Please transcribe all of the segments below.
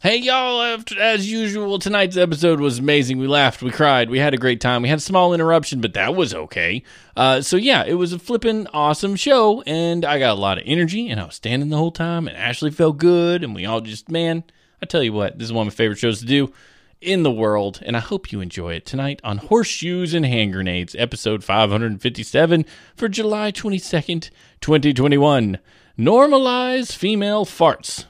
Hey, y'all, as usual, tonight's episode was amazing. We laughed, we cried, we had a great time. We had a small interruption, but that was okay. Uh, so, yeah, it was a flippin' awesome show, and I got a lot of energy, and I was standing the whole time, and Ashley felt good, and we all just, man, I tell you what, this is one of my favorite shows to do in the world, and I hope you enjoy it tonight on Horseshoes and Hand Grenades, episode 557 for July 22nd, 2021. Normalize female farts.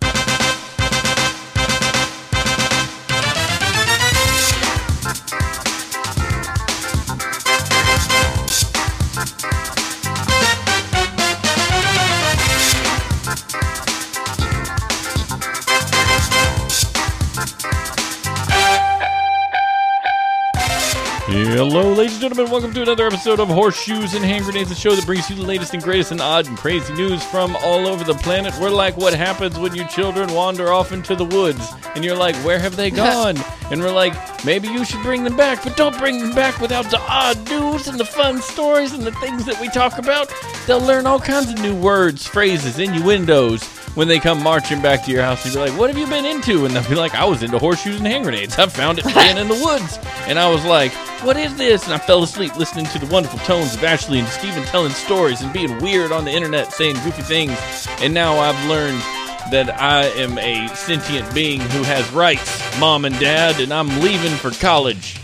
Hello, ladies and gentlemen. Welcome to another episode of Horseshoes and Hand Grenades, the show that brings you the latest and greatest and odd and crazy news from all over the planet. We're like what happens when your children wander off into the woods and you're like, where have they gone? and we're like, maybe you should bring them back, but don't bring them back without the odd news and the fun stories and the things that we talk about. They'll learn all kinds of new words, phrases, innuendos when they come marching back to your house, you'd be like, "What have you been into?" And they'll be like, "I was into horseshoes and hand grenades. I found it playing in the woods." And I was like, "What is this?" And I fell asleep listening to the wonderful tones of Ashley and Steven telling stories and being weird on the internet, saying goofy things. And now I've learned that I am a sentient being who has rights, mom and dad, and I'm leaving for college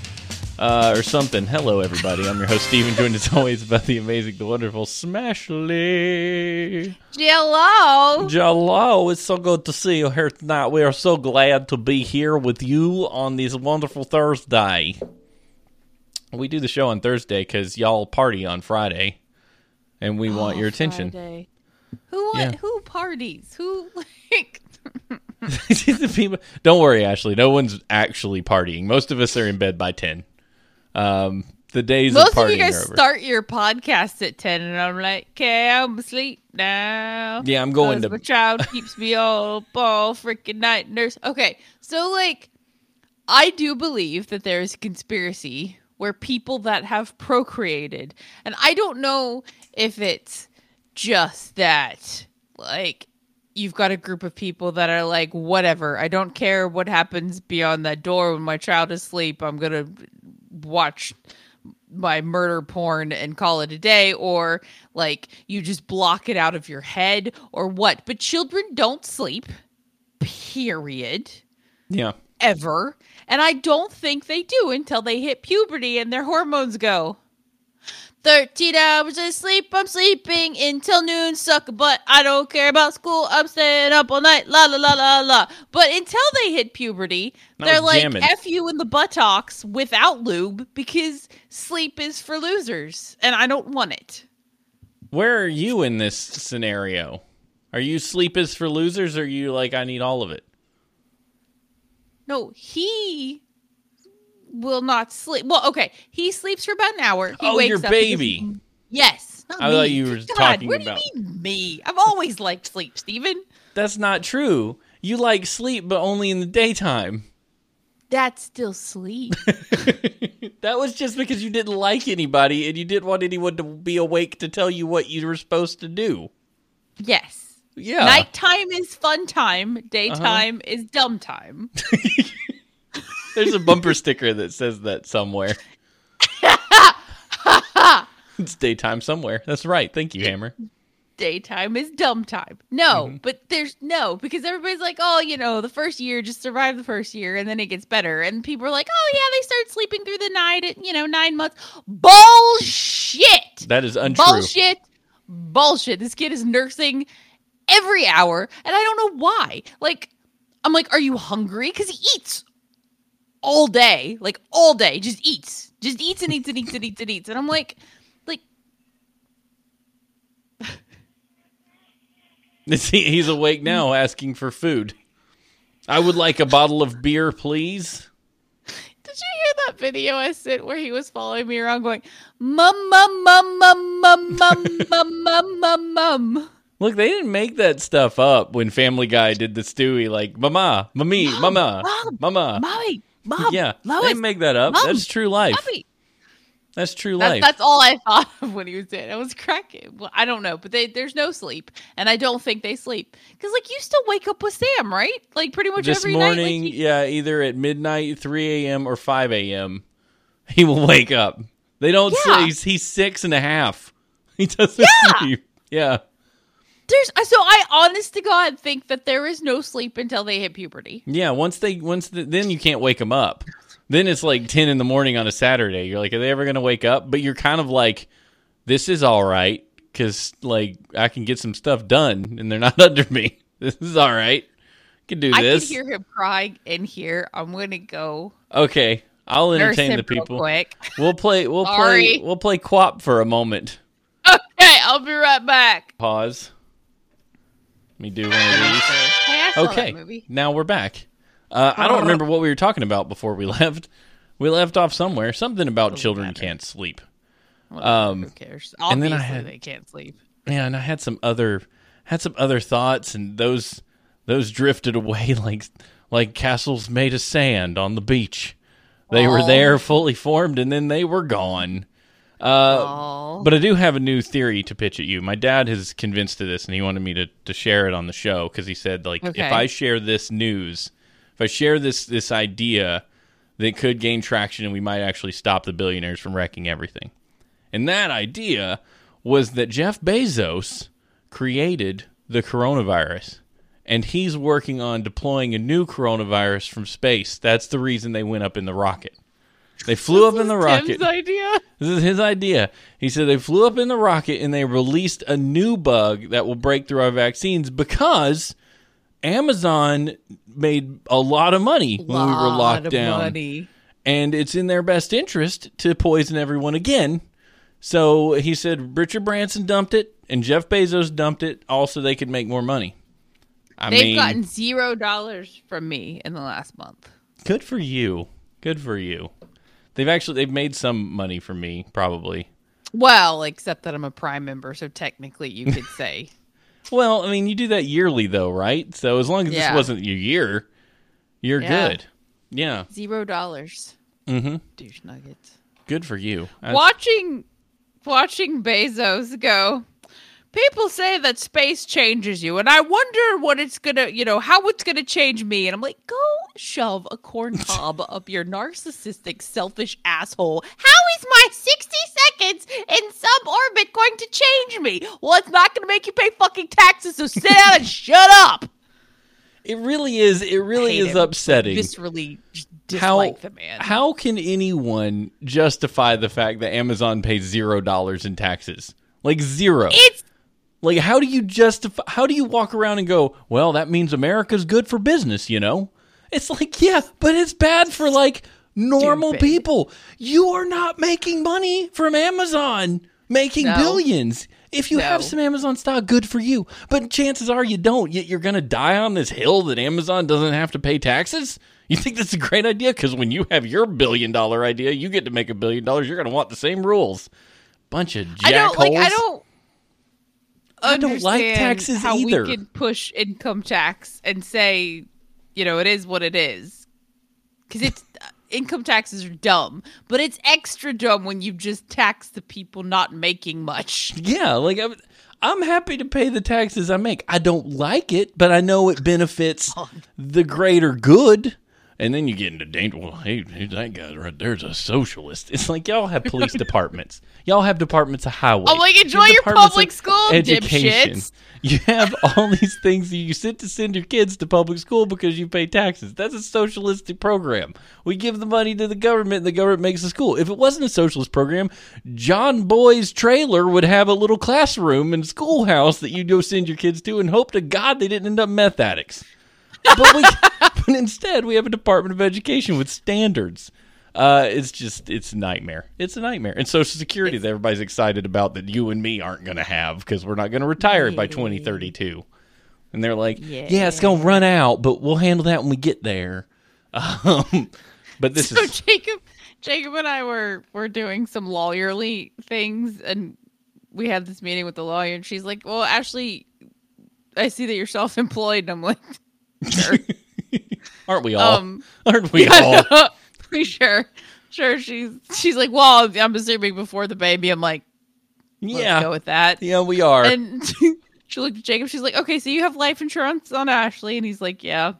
uh, or something. Hello, everybody. I'm your host, Steven, joined as always by the amazing, the wonderful Smashley. Hello. Hello. It's so good to see you here tonight. We are so glad to be here with you on this wonderful Thursday. We do the show on Thursday because y'all party on Friday, and we oh, want your attention. Friday. Who yeah. who parties? Who like? Don't worry, Ashley. No one's actually partying. Most of us are in bed by ten. Um, the days Most of, of you guys start your podcast at ten, and I'm like, okay, I'm asleep now. Yeah, I'm going to. My child keeps me all all freaking night nurse. Okay, so like, I do believe that there is a conspiracy where people that have procreated, and I don't know if it's just that, like you've got a group of people that are like, whatever, I don't care what happens beyond that door when my child is asleep. I'm gonna watch my murder porn and call it a day or like you just block it out of your head or what. But children don't sleep period yeah. ever. And i don't think they do until they hit puberty and their hormones go 13 hours of sleep. I'm sleeping until noon. Suck a butt. I don't care about school. I'm staying up all night. La la la la la. But until they hit puberty, they're like jamming. F you in the buttocks without lube because sleep is for losers. And I don't want it. Where are you in this scenario? Are you sleep is for losers or are you like, I need all of it? No, he will not sleep. Well, okay, he sleeps for about an hour. He oh, wakes your up baby. He, yes. I me. thought you were God, talking what about do you mean me. I've always liked sleep, Steven. That's not true. You like sleep, but only in the daytime. That's still sleep. that was just because you didn't like anybody and you didn't want anyone to be awake to tell you what you were supposed to do. Yes. Yeah. Nighttime is fun time. Daytime uh-huh. is dumb time. There's a bumper sticker that says that somewhere. it's daytime somewhere. That's right. Thank you, Hammer. Daytime is dumb time. No, mm-hmm. but there's no because everybody's like, oh, you know, the first year, just survive the first year, and then it gets better. And people are like, oh yeah, they start sleeping through the night at you know nine months. Bullshit. That is untrue. Bullshit. Bullshit. This kid is nursing every hour, and I don't know why. Like, I'm like, are you hungry? Because he eats all day, like all day, just eats, just eats and eats and eats and eats and eats. And I'm like, like, he's awake now asking for food. I would like a bottle of beer, please. Did you hear that video I sent where he was following me around going, mum, mum, mum, mum, mum, mum, mum, mum, mum, mum? Look, they didn't make that stuff up when Family Guy did the Stewie, like, mama, mommy, mama, mama, mommy, Mom, yeah, Lois, they make that up. Mom, That's true life. That's true life. that's all I thought of when he was in. I was cracking. Well, I don't know, but they, there's no sleep, and I don't think they sleep because like you still wake up with Sam, right? Like pretty much this every morning, night. Like, yeah, either at midnight, 3 a.m., or 5 a.m., he will wake up. They don't Yeah. say he's, he's six and a half. He doesn't Yeah. sleep. Yeah. There's uh, so I honest to God think that there is no sleep until they hit puberty. Yeah. Once they, once the, then you can't wake them up. Then it's like 10 in the morning on a Saturday. You're like, are they ever going to wake up? But you're kind of like, this is all right because, like, I can get some stuff done and they're not under me. This is all right. Can do I this. I can hear him crying in here. I'm gonna go okay. I'll entertain the people. quick. We'll play. We'll play. We'll play quap for a moment. Okay, I'll be right back. Pause. Me do one of these. Hey, I saw Okay. that movie. Now we're back. Uh, I don't remember what we were talking about before we left. We left off somewhere. Something about Doesn't children matter. can't sleep. Um, who cares? and then I Obviously, had- they can't sleep. Yeah, and I had some other had some other thoughts, and those those drifted away like like castles made of sand on the beach. They were there, fully formed, and then they were gone. Uh, But I do have a new theory to pitch at you. My dad has convinced to this, and he wanted me to, to share it on the show because he said, like, Okay. if I share this news, if I share this this idea, that could gain traction, and we might actually stop the billionaires from wrecking everything. And that idea was that Jeff Bezos created the coronavirus, and he's working on deploying a new coronavirus from space. That's the reason they went up in the rocket. They flew up in the rocket. Tim's idea. This is his idea. He said they flew up in the rocket and they released a new bug that will break through our vaccines because Amazon made a lot of money when we were locked of down. money. And it's in their best interest to poison everyone again. So he said Richard Branson dumped it and Jeff Bezos dumped it also they could make more money. I They've mean, gotten zero dollars from me in the last month. good for you. Good for you. They've actually they've made some money from me probably. Well, except that I'm a Prime member, so technically you could say Well, I mean, you do that yearly, though, right? So as long as Yeah. this wasn't your year, you're Yeah. good. Yeah. zero dollars. Mm-hmm. Douche nuggets. Good for you. Watching watching Bezos go. People say that space changes you, and I wonder what it's gonna, you know, how it's gonna change me. And I'm like, go shove a corn cob up your narcissistic, selfish asshole. How is my 60 seconds in suborbit going to change me? Well, it's not gonna make you pay fucking taxes, so sit down and shut up. It really is. It really is him. upsetting. Viscerally just How dislike the man. how can anyone justify the fact that Amazon pays zero dollars in taxes? Like zero. it's Like how do you justify? How do you walk around and go, well, that means America's good for business? You know? It's like yeah, but it's bad for like normal Stupid. people. You are not making money from Amazon making No. billions. If you have some Amazon stock, good for you. But chances are you don't. Yet you're gonna die on this hill that Amazon doesn't have to pay taxes. You think that's a great idea? Because when you have your billion dollar idea, you get to make a billion dollars. You're gonna want the same rules. Bunch of jackholes. I don't like. I jackholes. Don't. I don't like understand taxes how either. we can push income tax and say, you know, it is what it is, because it's uh, income taxes are dumb, but it's extra dumb when you just tax the people not making much. Yeah, like I'm, I'm happy to pay the taxes I make. I don't like it, but I know it benefits the greater good. And then you get into danger. Well, hey, hey, that guy right there's a socialist. It's like y'all have police departments. Y'all have departments of highway. I'm oh, like, You enjoy have your departments public of school, dipshits. You have all these things that you sit to send your kids to public school because you pay taxes. That's a socialistic program. We give the money to the government, and the government makes the school. If it wasn't a socialist program, John Boy's trailer would have a little classroom and schoolhouse that you'd go send your kids to, and hope to God they didn't end up meth addicts. But we, but instead, we have a Department of Education with standards. Uh, it's just it's a nightmare. It's a nightmare. And Social Security that everybody's excited about that you and me aren't going to have because we're not going to retire by 2032. And they're like, yeah. it's going to run out, but we'll handle that when we get there. Um, but this is So is Jacob, Jacob and I were were doing some lawyerly things, and we had this meeting with the lawyer, and she's like, "Well, Ashley, I see that you're self-employed." And I'm like, "Sure." aren't we all? um, aren't we all? pretty sure. sure she's she's like, well, I'm assuming before the baby. I'm like, let's Yeah. go with that. Yeah, we are. And she looked at Jacob. She's like, okay, so you have life insurance on Ashley, and he's like, yeah.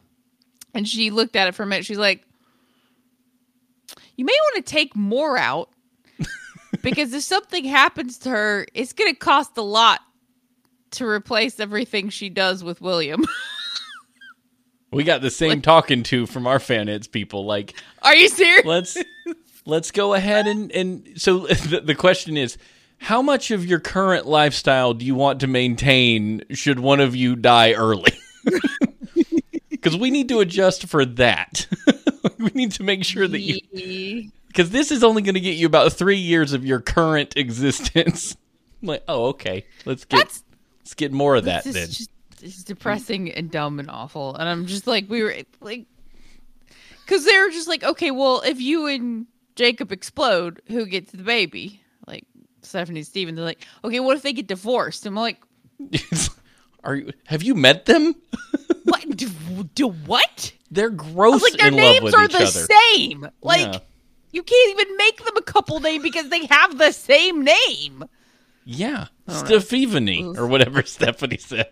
And she looked at it for a minute. She's like, you may want to take more out because if something happens to her, it's going to cost a lot to replace everything she does with William. We got the same talking to from our fan eds people. Like, Are you serious? let's let's go ahead and and so the, the question is how much of your current lifestyle do you want to maintain should one of you die early? Because we need to adjust for that. We need to make sure that you because this is only going to get you about three years of your current existence. I'm like oh okay. Let's get That's let's get more of that then. just it's depressing and dumb and awful. And I'm just like, we were like, because they were just like, okay, well, if you and Jacob explode, who gets the baby? Like Stephanie and Steven, they're like, okay, what if they get divorced? And I'm like, are you have you met them what? Do, do what? they're gross like, their names are the other same. Like, Yeah. you can't even make them a couple name because they have the same name. Yeah. Stephanie or whatever Stephanie said.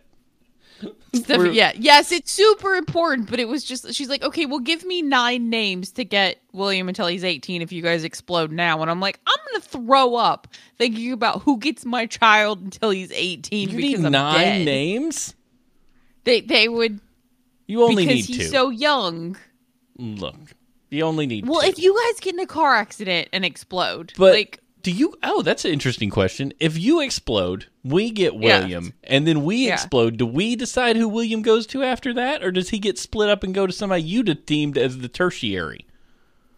Yeah, yes, it's super important, but it was just she's like, okay, well, give me nine names to get William until he's eighteen. If you guys explode now, and I'm like, I'm gonna throw up thinking about who gets my child until he's eighteen You because need I'm nine dead. names. They they would You only because need he's two. so young. Look, you only need. Well, two. if you guys get in a car accident and explode, but like do you? Oh, that's an interesting question. If you explode, we get Yeah. William, and then we Yeah. explode. Do we decide who William goes to after that, or does he get split up and go to somebody you deemed as the tertiary?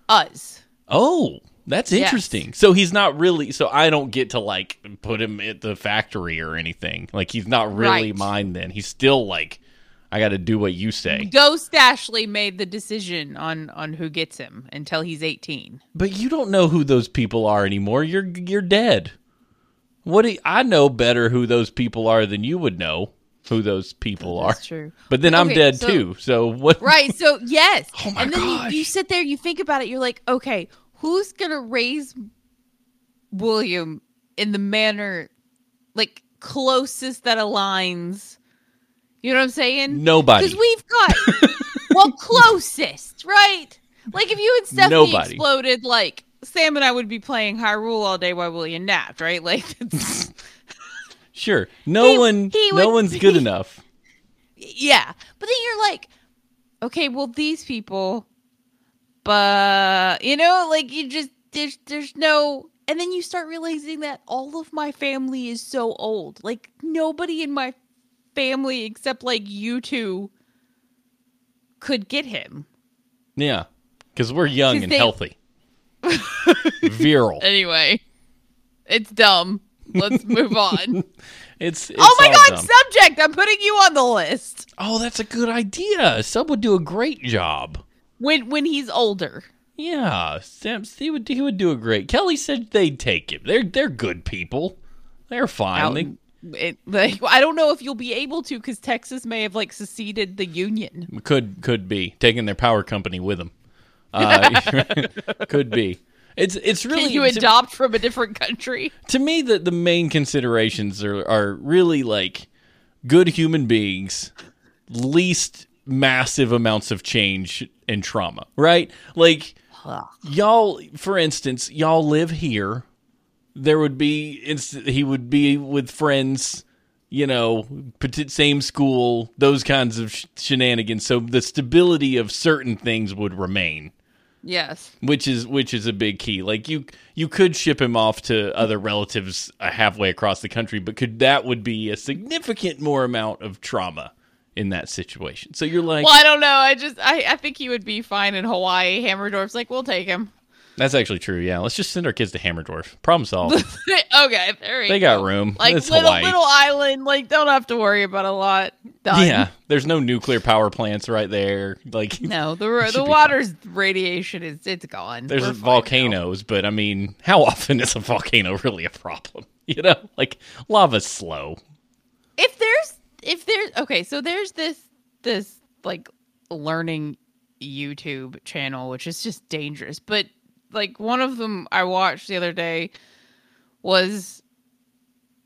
us, Oh, that's Yes. interesting. So he's not really. So I don't get to like put him at the factory or anything. Like he's not really Right. mine. Then he's still like, I got to do what you say. Ghost Ashley made the decision on on who gets him until he's eighteen. But you don't know who those people are anymore. You're you're dead. What do you- I know better who those people are than you would know who those people are. That's true. But then I'm dead so- too. So what? Right. So yes. Oh my and then gosh. You, you sit there, you think about it, you're like, okay, who's gonna raise William in the manner like closest that aligns? You know what I'm saying? Nobody. Because we've got well closest, right? Like if you and Stephanie Nobody. exploded, like Sam and I would be playing Hyrule all day while William napped, right? Like Sure. No He- one. he no one's good enough. Yeah. But then you're like, okay, well, these people, but, you know, like you just, there's, there's no, and then you start realizing that all of my family is so old. Like nobody in my family except like you two could get him. Yeah. Because we're young and they- healthy. Virile. Anyway, it's dumb. Let's move on. It's, it's oh my God, dumb. subject. I'm putting you on the list Oh, that's a good idea. Sub would do a great job. when, when he's older. Yeah, Sam, he would he would do a great. Kelly said they'd take him. They're they're good people. They're fine. out They- it, like I don't know if you'll be able to because Texas may have like seceded the union. could could be taking their power company with them. Uh, could be. It's it's really Can you to, adopt from a different country? to me the the main considerations are are really like good human beings, least massive amounts of change and trauma, right? Like y'all for instance y'all live here there would be inst- he would be with friends you know same school those kinds of sh- shenanigans so the stability of certain things would remain Yes. which is which is a big key like you you could ship him off to other relatives uh, halfway across the country but could that would be a significant more amount of trauma in that situation so you're like Well, I don't know. I just I, I think he would be fine in Hawaii. Hammerdorf's like, we'll take him. That's actually true yeah let's just send our kids to hammerdorf problem solved okay, there they go. got room Like it's little hawaii little island. Like don't have to worry about a lot. Done. Yeah, there's no nuclear power plants right there. Like No, the the water's radiation is it's gone. there's We're volcanoes, but I mean, how often is a volcano really a problem? You know, like lava's slow. if there's if there's okay so there's this this like learning youtube channel which is just dangerous but like one of them I watched the other day was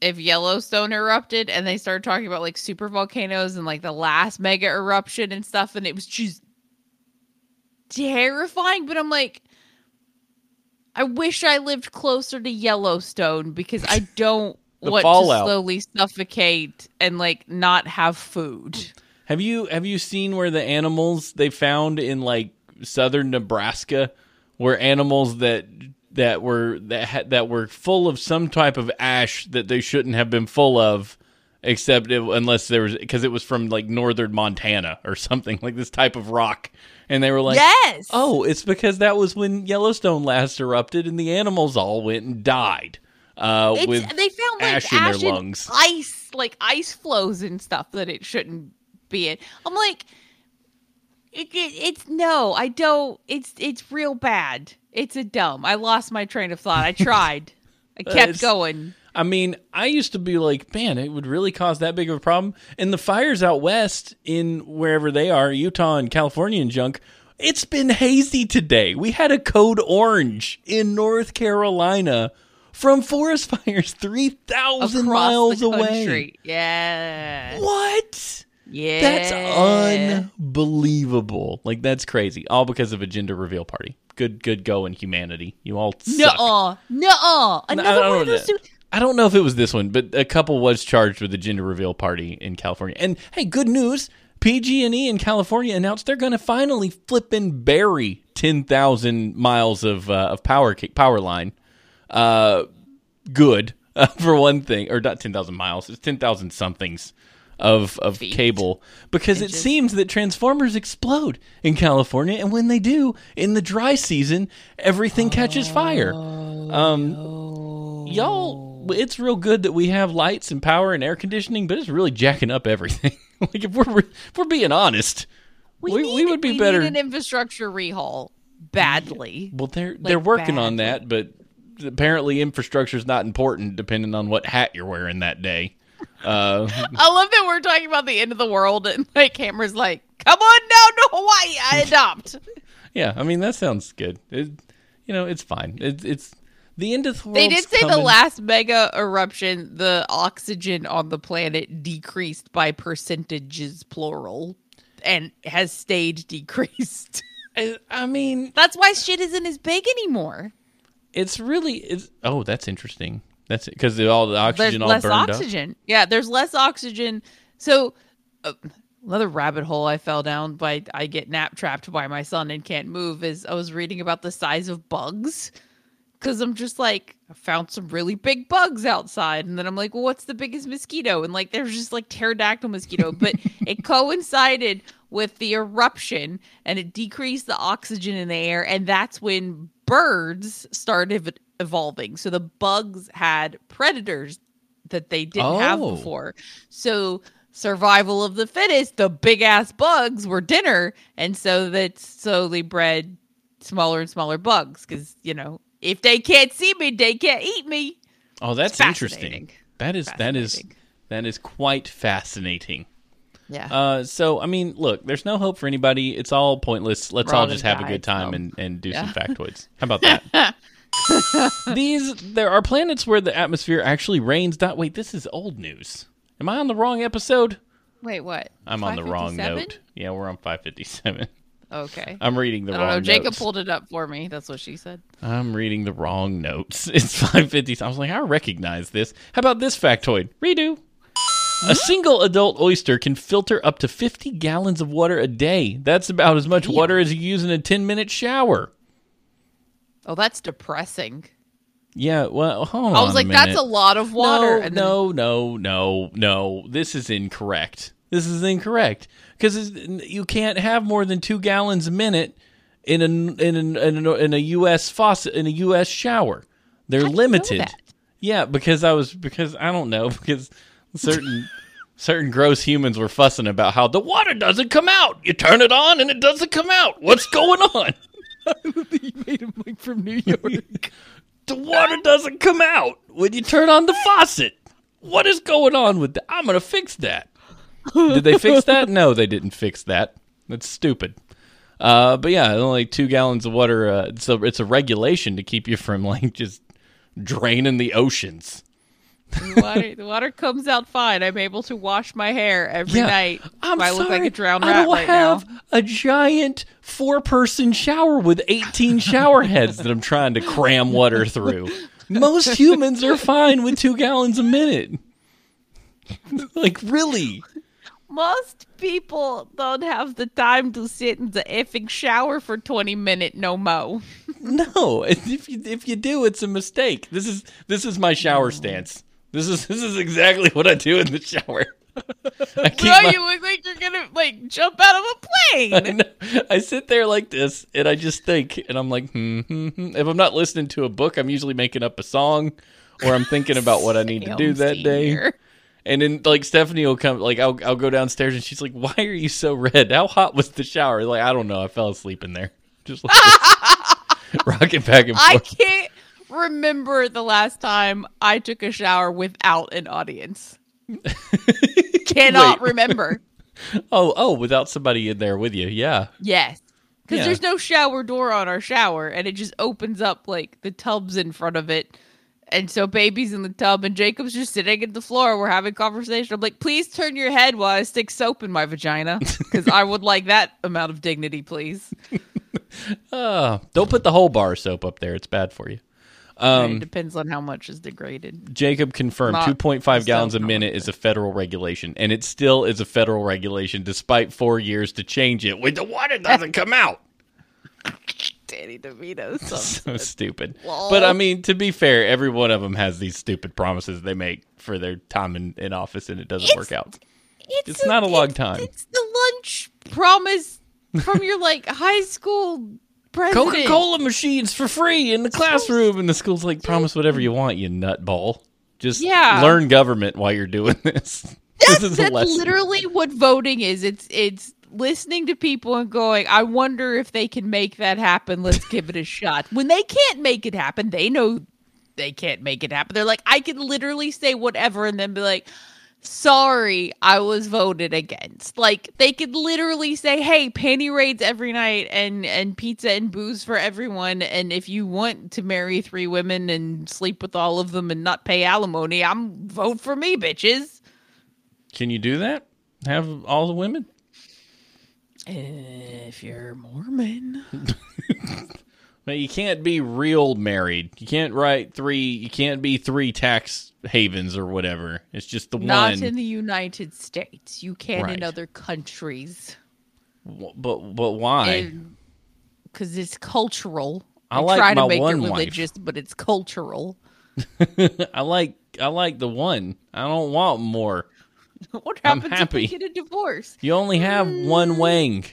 if Yellowstone erupted and they started talking about like super volcanoes and like the last mega eruption and stuff and it was just terrifying but I'm like I wish I lived closer to Yellowstone because I don't want fallout. to slowly suffocate and like not have food. Have you have you seen where the animals they found in like southern Nebraska were animals that that were that that were full of some type of ash that they shouldn't have been full of except it, unless there was because it was from like northern Montana or something like this type of rock and they were like yes. oh it's because that was when Yellowstone last erupted and the animals all went and died uh It's, with they found like ash in their and lungs. ice, like ice flows and stuff that it shouldn't be in. I'm like, it, it, it's no, I don't. It's it's real bad. It's a dumb. I lost my train of thought. I tried. I kept It's- going. I mean, I used to be like, man, it would really cause that big of a problem. And the fires out west in wherever they are, Utah and California and junk, it's been hazy today. We had a code orange in North Carolina from forest fires 3,000 Across miles the away. Yeah. What? Yeah. That's unbelievable. Like that's crazy. All because of a gender reveal party. Good good go in humanity. You all suck. Nuh-uh. Nuh-uh. I Another don't one of know those. Two- I don't know if it was this one, but a couple was charged with a gender reveal party in California. And hey, good news. PG&E in California announced they're going to finally flip and bury 10,000 miles of uh, of power power line. Uh, good uh, for one thing, or not 10,000 miles. It's 10,000 somethings of of Feet. cable because it seems that transformers explode in California and when they do in the dry season everything catches fire. Um y'all it's real good that we have lights and power and air conditioning but it's really jacking up everything like if we're if we're being honest we, we, need- would be we better Need an infrastructure rehaul badly. well they're they're working on that but apparently infrastructure is not important depending on what hat you're wearing that day uh I love that we're talking about the end of the world and like Cameron's like, come on down to Hawaii, I adopt. yeah i mean that sounds good it, you know it's fine it, it's the end of the world they did say the last mega eruption, the oxygen on the planet decreased by percentages plural and has stayed decreased. I, I mean That's why shit isn't as big anymore. it's really it's oh that's interesting that's it because all the There's oxygen all less burned up? oxygen. Yeah, there's less oxygen. So uh, another rabbit hole I fell down by I get nap trapped by my son and can't move is I was reading about the size of bugs. Because I'm just like I found some really big bugs outside. And then I'm like well what's the biggest mosquito? And like there's just like pterodactyl mosquito. But it coincided with the eruption and it decreased the oxygen in the air. And that's when birds started evolving so the bugs had predators that they didn't have Oh. before so survival of the fittest the big ass bugs were dinner and so that slowly bred smaller and smaller bugs because you know if they can't see me they can't eat me oh that's interesting That is that is that is quite fascinating yeah Uh, so I mean, look, there's no hope for anybody. It's all pointless. Let's all all just have a good time and, and do some factoids. How about that? These there are planets where the atmosphere actually rains. Not wait, this is old news. Am I on the wrong episode? wait what I'm on the wrong note. Yeah, we're on 557. okay I'm reading the I wrong know. Jacob notes. pulled it up for me. That's what she said. I'm reading the wrong notes. It's 550. I was like, I recognize this. How about this factoid? Redo. A hmm? single adult oyster can filter up to 50 gallons of water a day. That's about as much Damn. water as you use in a 10 minute shower. Oh, that's depressing. Yeah, well, hold I was like, that's a lot of water. No, and then, no, no, no, no. This is incorrect. This is incorrect because you can't have more than two gallons a minute in a in a, in a, in a U.S. faucet in a U.S. shower. They're How do you know limited. Yeah, because I was because I don't know because certain certain gross humans were fussing about how the water doesn't come out. You turn it on and it doesn't come out. What's going on? you made him like from New York. the water doesn't come out when you turn on the faucet. What is going on with that? I'm gonna fix that. Did they fix that? No, they didn't fix that. That's stupid. Uh, but yeah, only two gallons of water. Uh, it's a regulation to keep you from like just draining the oceans. The water, the water comes out fine. I'm able to wash my hair every Yeah, night. I'm I look like sorry, a drowned I rat don't right have now. a giant four-person shower with 18 shower heads that I'm trying to cram water through. Most humans are fine with two gallons a minute. like really? Most people don't have the time to sit in the effing shower for 20 minutes no mo. No. If you if you do, it's a mistake. This is this is my shower stance. This is this is exactly what I do in the shower. I keep Bro, my- you look like you're gonna like jump out of a plane. know. I sit there like this and I just think, and I'm like, hmm, hmm, hmm. if I'm not listening to a book, I'm usually making up a song or I'm thinking about what I need to do that day. And then like Stephanie will come, like I'll I'll go downstairs and she's like, "Why are you so red? How hot was the shower?" Like I don't know. I fell asleep in there, just like rocking back and forth. I can't remember the last time I took a shower without an audience. Cannot Wait. remember. Oh oh, without somebody in there with you, yeah. Yes. Because Yeah. there's no shower door on our shower, and it just opens up like the tub's in front of it. And so baby's in the tub, and Jacob's just sitting at the floor. We're having conversation. I'm like, please turn your head while I stick soap in my vagina, because I would like that amount of dignity, please. Uh, don't put the whole bar of soap up there; it's bad for you. Um, it depends on how much is degraded. Jacob confirmed Not 2.5 gallons a minute is a federal regulation, and it still is a federal regulation despite four years to change it when the water doesn't come out. Danny DeVito. so stupid. Lol. But I mean, to be fair, every one of them has these stupid promises they make for their time in, in office, and it doesn't work It's- out. It's not a long time. It's the lunch promise from your like high school president. Coca Cola machines for free in the classroom, and the school's like, promise whatever you want, you nutball. Just Yeah. learn government while you're doing this. That's, this is that's literally what voting is. It's it's listening to people and going, I wonder if they can make that happen. Let's give it a shot. When they can't make it happen, they know they can't make it happen. They're like, I can literally say whatever and then be like, sorry, I was voted against. Like they could literally say, Hey, panty raids every night and and pizza and booze for everyone. And if you want to marry three women and sleep with all of them and not pay alimony, I'm vote for me, bitches. Can you do that? Have all the women? If you're Mormon. But you can't be real married. You can't write three. You can't be three tax havens or whatever. It's just the Not one. Not in the United States. You can Right. in other countries. W- but but why? Because it's cultural. I They like try my to make one it wife. religious, but it's cultural. I like I like the one. I don't want more. what I'm happens if happy. we get a divorce? You only have one mm. wang.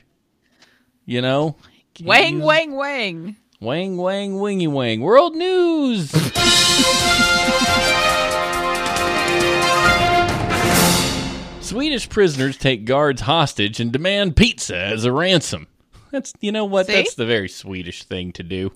You know. Can't Wang, use- wang, wang. wang, wang, wingy, wang. World news. Swedish prisoners take guards hostage and demand pizza as a ransom. That's you know what? See? That's the very Swedish thing to do.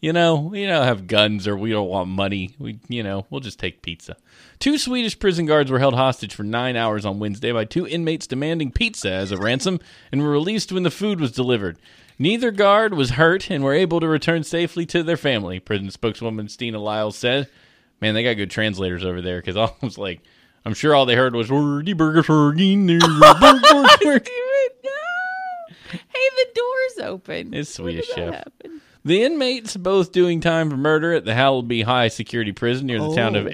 You know, we don't have guns or we don't want money. We, you know, we'll just take pizza. Two Swedish prison guards were held hostage for nine hours on Wednesday by two inmates demanding pizza as a ransom and were released when the food was delivered. Neither guard was hurt and were able to return safely to their family, prison spokeswoman Stina Lyle said. Man, they got good translators over there because I was like, I'm sure all they heard was "Wordy burger burger." Hey, the door's open. It's Swedish chef. happen? The inmates, both doing time for murder at the Halliby High security prison near the town of Oh.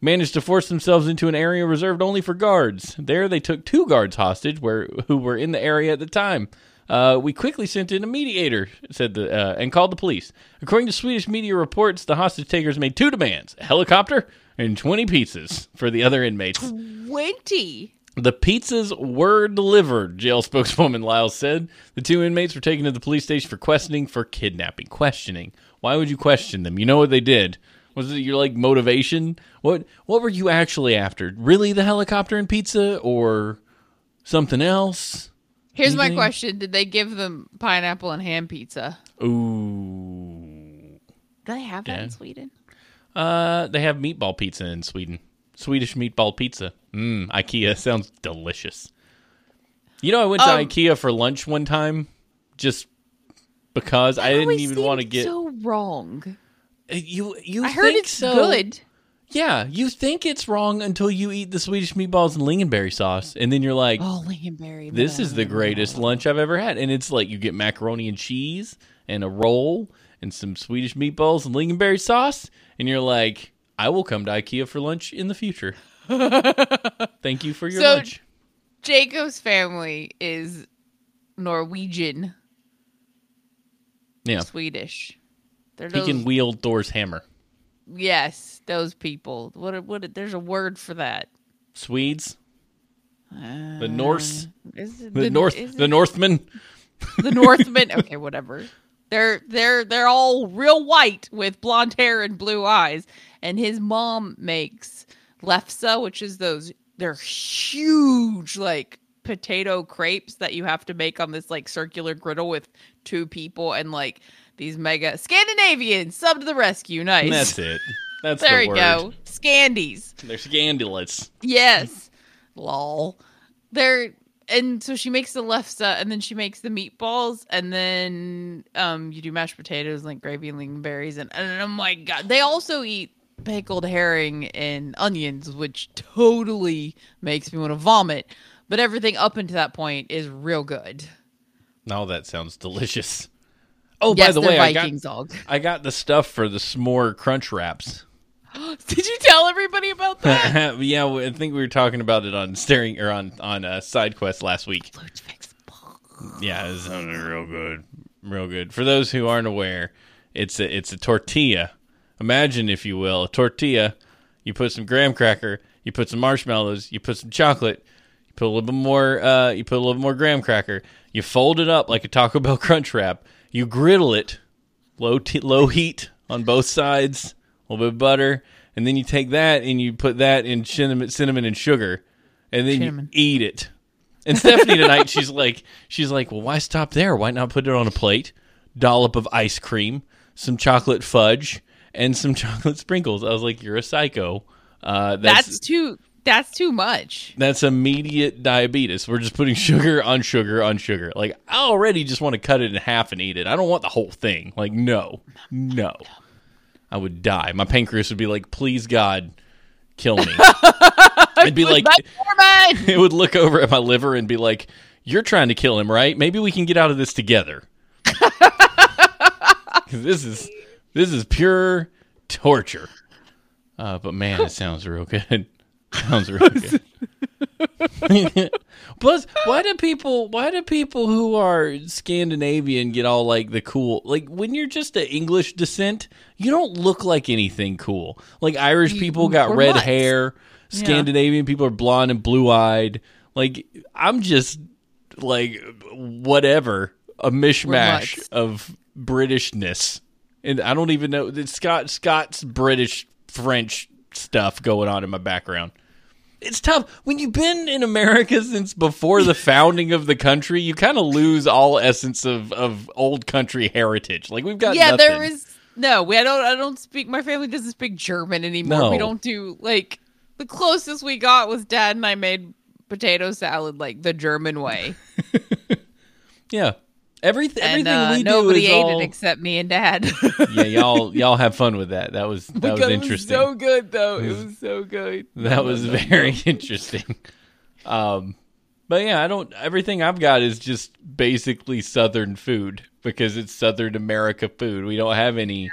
Managed to force themselves into an area reserved only for guards. There, they took two guards hostage, where who were in the area at the time. Uh, we quickly sent in a mediator, said the uh, and called the police. According to Swedish media reports, the hostage takers made two demands: a helicopter and twenty pizzas for the other inmates. Twenty. The pizzas were delivered, jail spokeswoman Lyles said. The two inmates were taken to the police station for questioning for kidnapping. Questioning. Why would you question them? You know what they did. Was it your like motivation? What what were you actually after? Really the helicopter and pizza or something else? Here's my Anything? question: Did they give them pineapple and ham pizza? Ooh. Do they have that Yeah. in Sweden? Uh they have meatball pizza in Sweden. Swedish meatball pizza. Mmm, IKEA sounds delicious. You know, I went to Um, IKEA for lunch one time just because I That didn't always even want to seemed get so wrong. Uh, you. You I heard think it's so? good. Yeah, you think it's wrong until you eat the Swedish meatballs and lingonberry sauce, and then you're like, Oh, lingonberry. "This is the greatest lunch I've ever had." And it's like you get macaroni and cheese and a roll and some Swedish meatballs and lingonberry sauce, and you're like, "I will come to IKEA for lunch in the future." Thank you for your So- lunch. Jacob's family is Norwegian, Yeah, Swedish. They're he those, can wield Thor's hammer. Yes, those people. What? What? There's a word for that. Swedes, Uh, the Norse, Is it the, North, is the Northmen. the Northmen. Okay, whatever. They're they're they're all real white with blonde hair and blue eyes. And his mom makes lefse, which is those they're huge like potato crepes that you have to make on this like circular griddle with two people and like these mega Scandinavian sub to the rescue. Nice. And that's it. That's it. there the you word. go. Scandies. They're scandalous. Yes. Lol. They're and so she makes the lefse and then she makes the meatballs and then um you do mashed potatoes like gravy and lingonberries and, and oh my god they also eat pickled herring and onions which totally makes me want to vomit but everything up until that point is real good Now that sounds delicious. Oh, yes, by the way, I got dog. I got the stuff for the s'more crunch wraps. Did you tell everybody about that? yeah, I think we were talking about it on staring or on on uh, side quest last week. Yeah, it sounded real good, real good. For those who aren't aware, it's a it's a tortilla. Imagine, if you will, a tortilla. You put some graham cracker, you put some marshmallows, you put some chocolate, you put a little bit more, uh, you put a little more graham cracker. You fold it up like a Taco Bell crunch wrap. You griddle it, low t- low heat on both sides, a little bit of butter, and then you take that and you put that in cinnamon, cinnamon and sugar, and then Cinnamon. you eat it. And Stephanie tonight, she's like, she's like, well, why stop there? Why not put it on a plate? Dollop of ice cream, some chocolate fudge, and some chocolate sprinkles. I was like, you're a psycho. Uh, that's that's too that's too much that's immediate diabetes. We're just putting sugar on sugar on sugar. Like I already just want to cut it in half and eat it. I don't want the whole thing. Like no, no, I would die. My pancreas would be like, please God, kill me. It'd be like it would look over at my liver and be like, "You're trying to kill him, right? Maybe we can get out of this together." this is this is pure torture. Uh, but man, it sounds real good. Sounds really good. Plus, why do people why do people who are Scandinavian get all like the cool like when you're just an English descent, you don't look like anything cool. Like Irish people got we're red mutts. hair, Scandinavian people are blonde and blue eyed. Like I'm just like whatever, a mishmash of Britishness. And I don't even know it's Scott Scott's British French stuff going on in my background it's tough when you've been in America since before the founding of the country. You kind of lose all essence of, of old country heritage. Like we've got yeah, nothing. there is no. We I don't. I don't speak. My family doesn't speak German anymore. No. We don't do like the closest we got was Dad and I made potato salad like the German way, yeah. Everything, and uh, we nobody is ate all, it except me and Dad. yeah. Y'all, y'all have fun with that. That was that was interesting. It was so good though. It It was- was so good. that was very interesting. Um, but yeah, I don't. Everything I've got is just basically Southern food because it's Southern America food. We don't have any.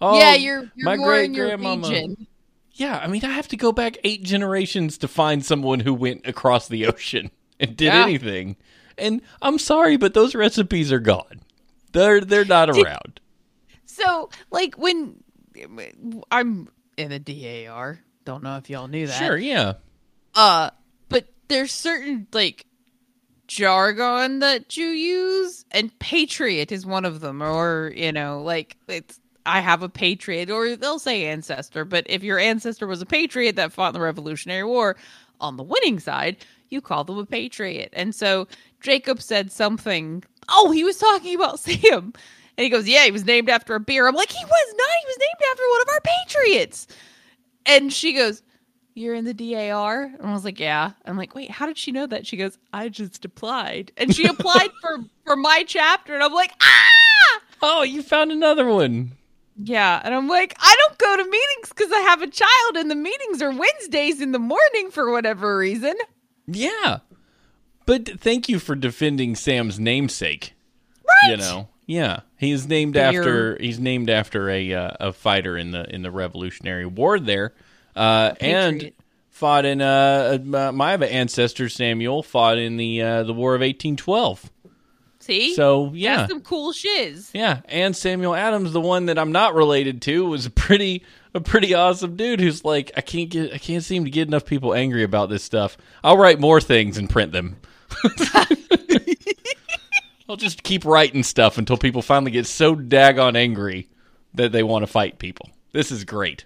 Oh, yeah, you're you're my great grandmama. Yeah, I mean, I have to go back eight generations to find someone who went across the ocean and did Yeah. anything. And I'm sorry, but those recipes are gone. They're they're not Did- around. So like when I'm in a DAR. Don't know if y'all knew that. Sure, yeah. Uh, but there's certain like jargon that you use, and patriot is one of them. Or you know, like it's I have a patriot, or they'll say ancestor. But if your ancestor was a patriot that fought in the Revolutionary War, on the winning side, you call them a patriot. And so Jacob said something. Oh, he was talking about Sam. And he goes, Yeah, he was named after a beer. I'm like, He was not. He was named after one of our patriots. And she goes, you're in the DAR? And I was like, yeah. I'm like, wait, how did she know that? She goes, I just applied. And she applied for, for my chapter. And I'm like, ah! Oh, you found another one. Yeah. And I'm like, I don't go to meetings because I have a child and the meetings are Wednesdays in the morning for whatever reason. Yeah. But thank you for defending Sam's namesake. Right. You know. Yeah. He's named Beer. after he's named after a uh, a fighter in the in the Revolutionary War there. Uh, and fought in uh uh, my ancestor Samuel fought in the uh, the War of 1812. See? So, yeah. That's some cool shiz. Yeah, and Samuel Adams, the one that I'm not related to, was a pretty a pretty awesome dude who's like, I can't get I can't seem to get enough people angry about this stuff. I'll write more things and print them. I'll just keep writing stuff until people finally get so daggone angry that they want to fight people. This is great.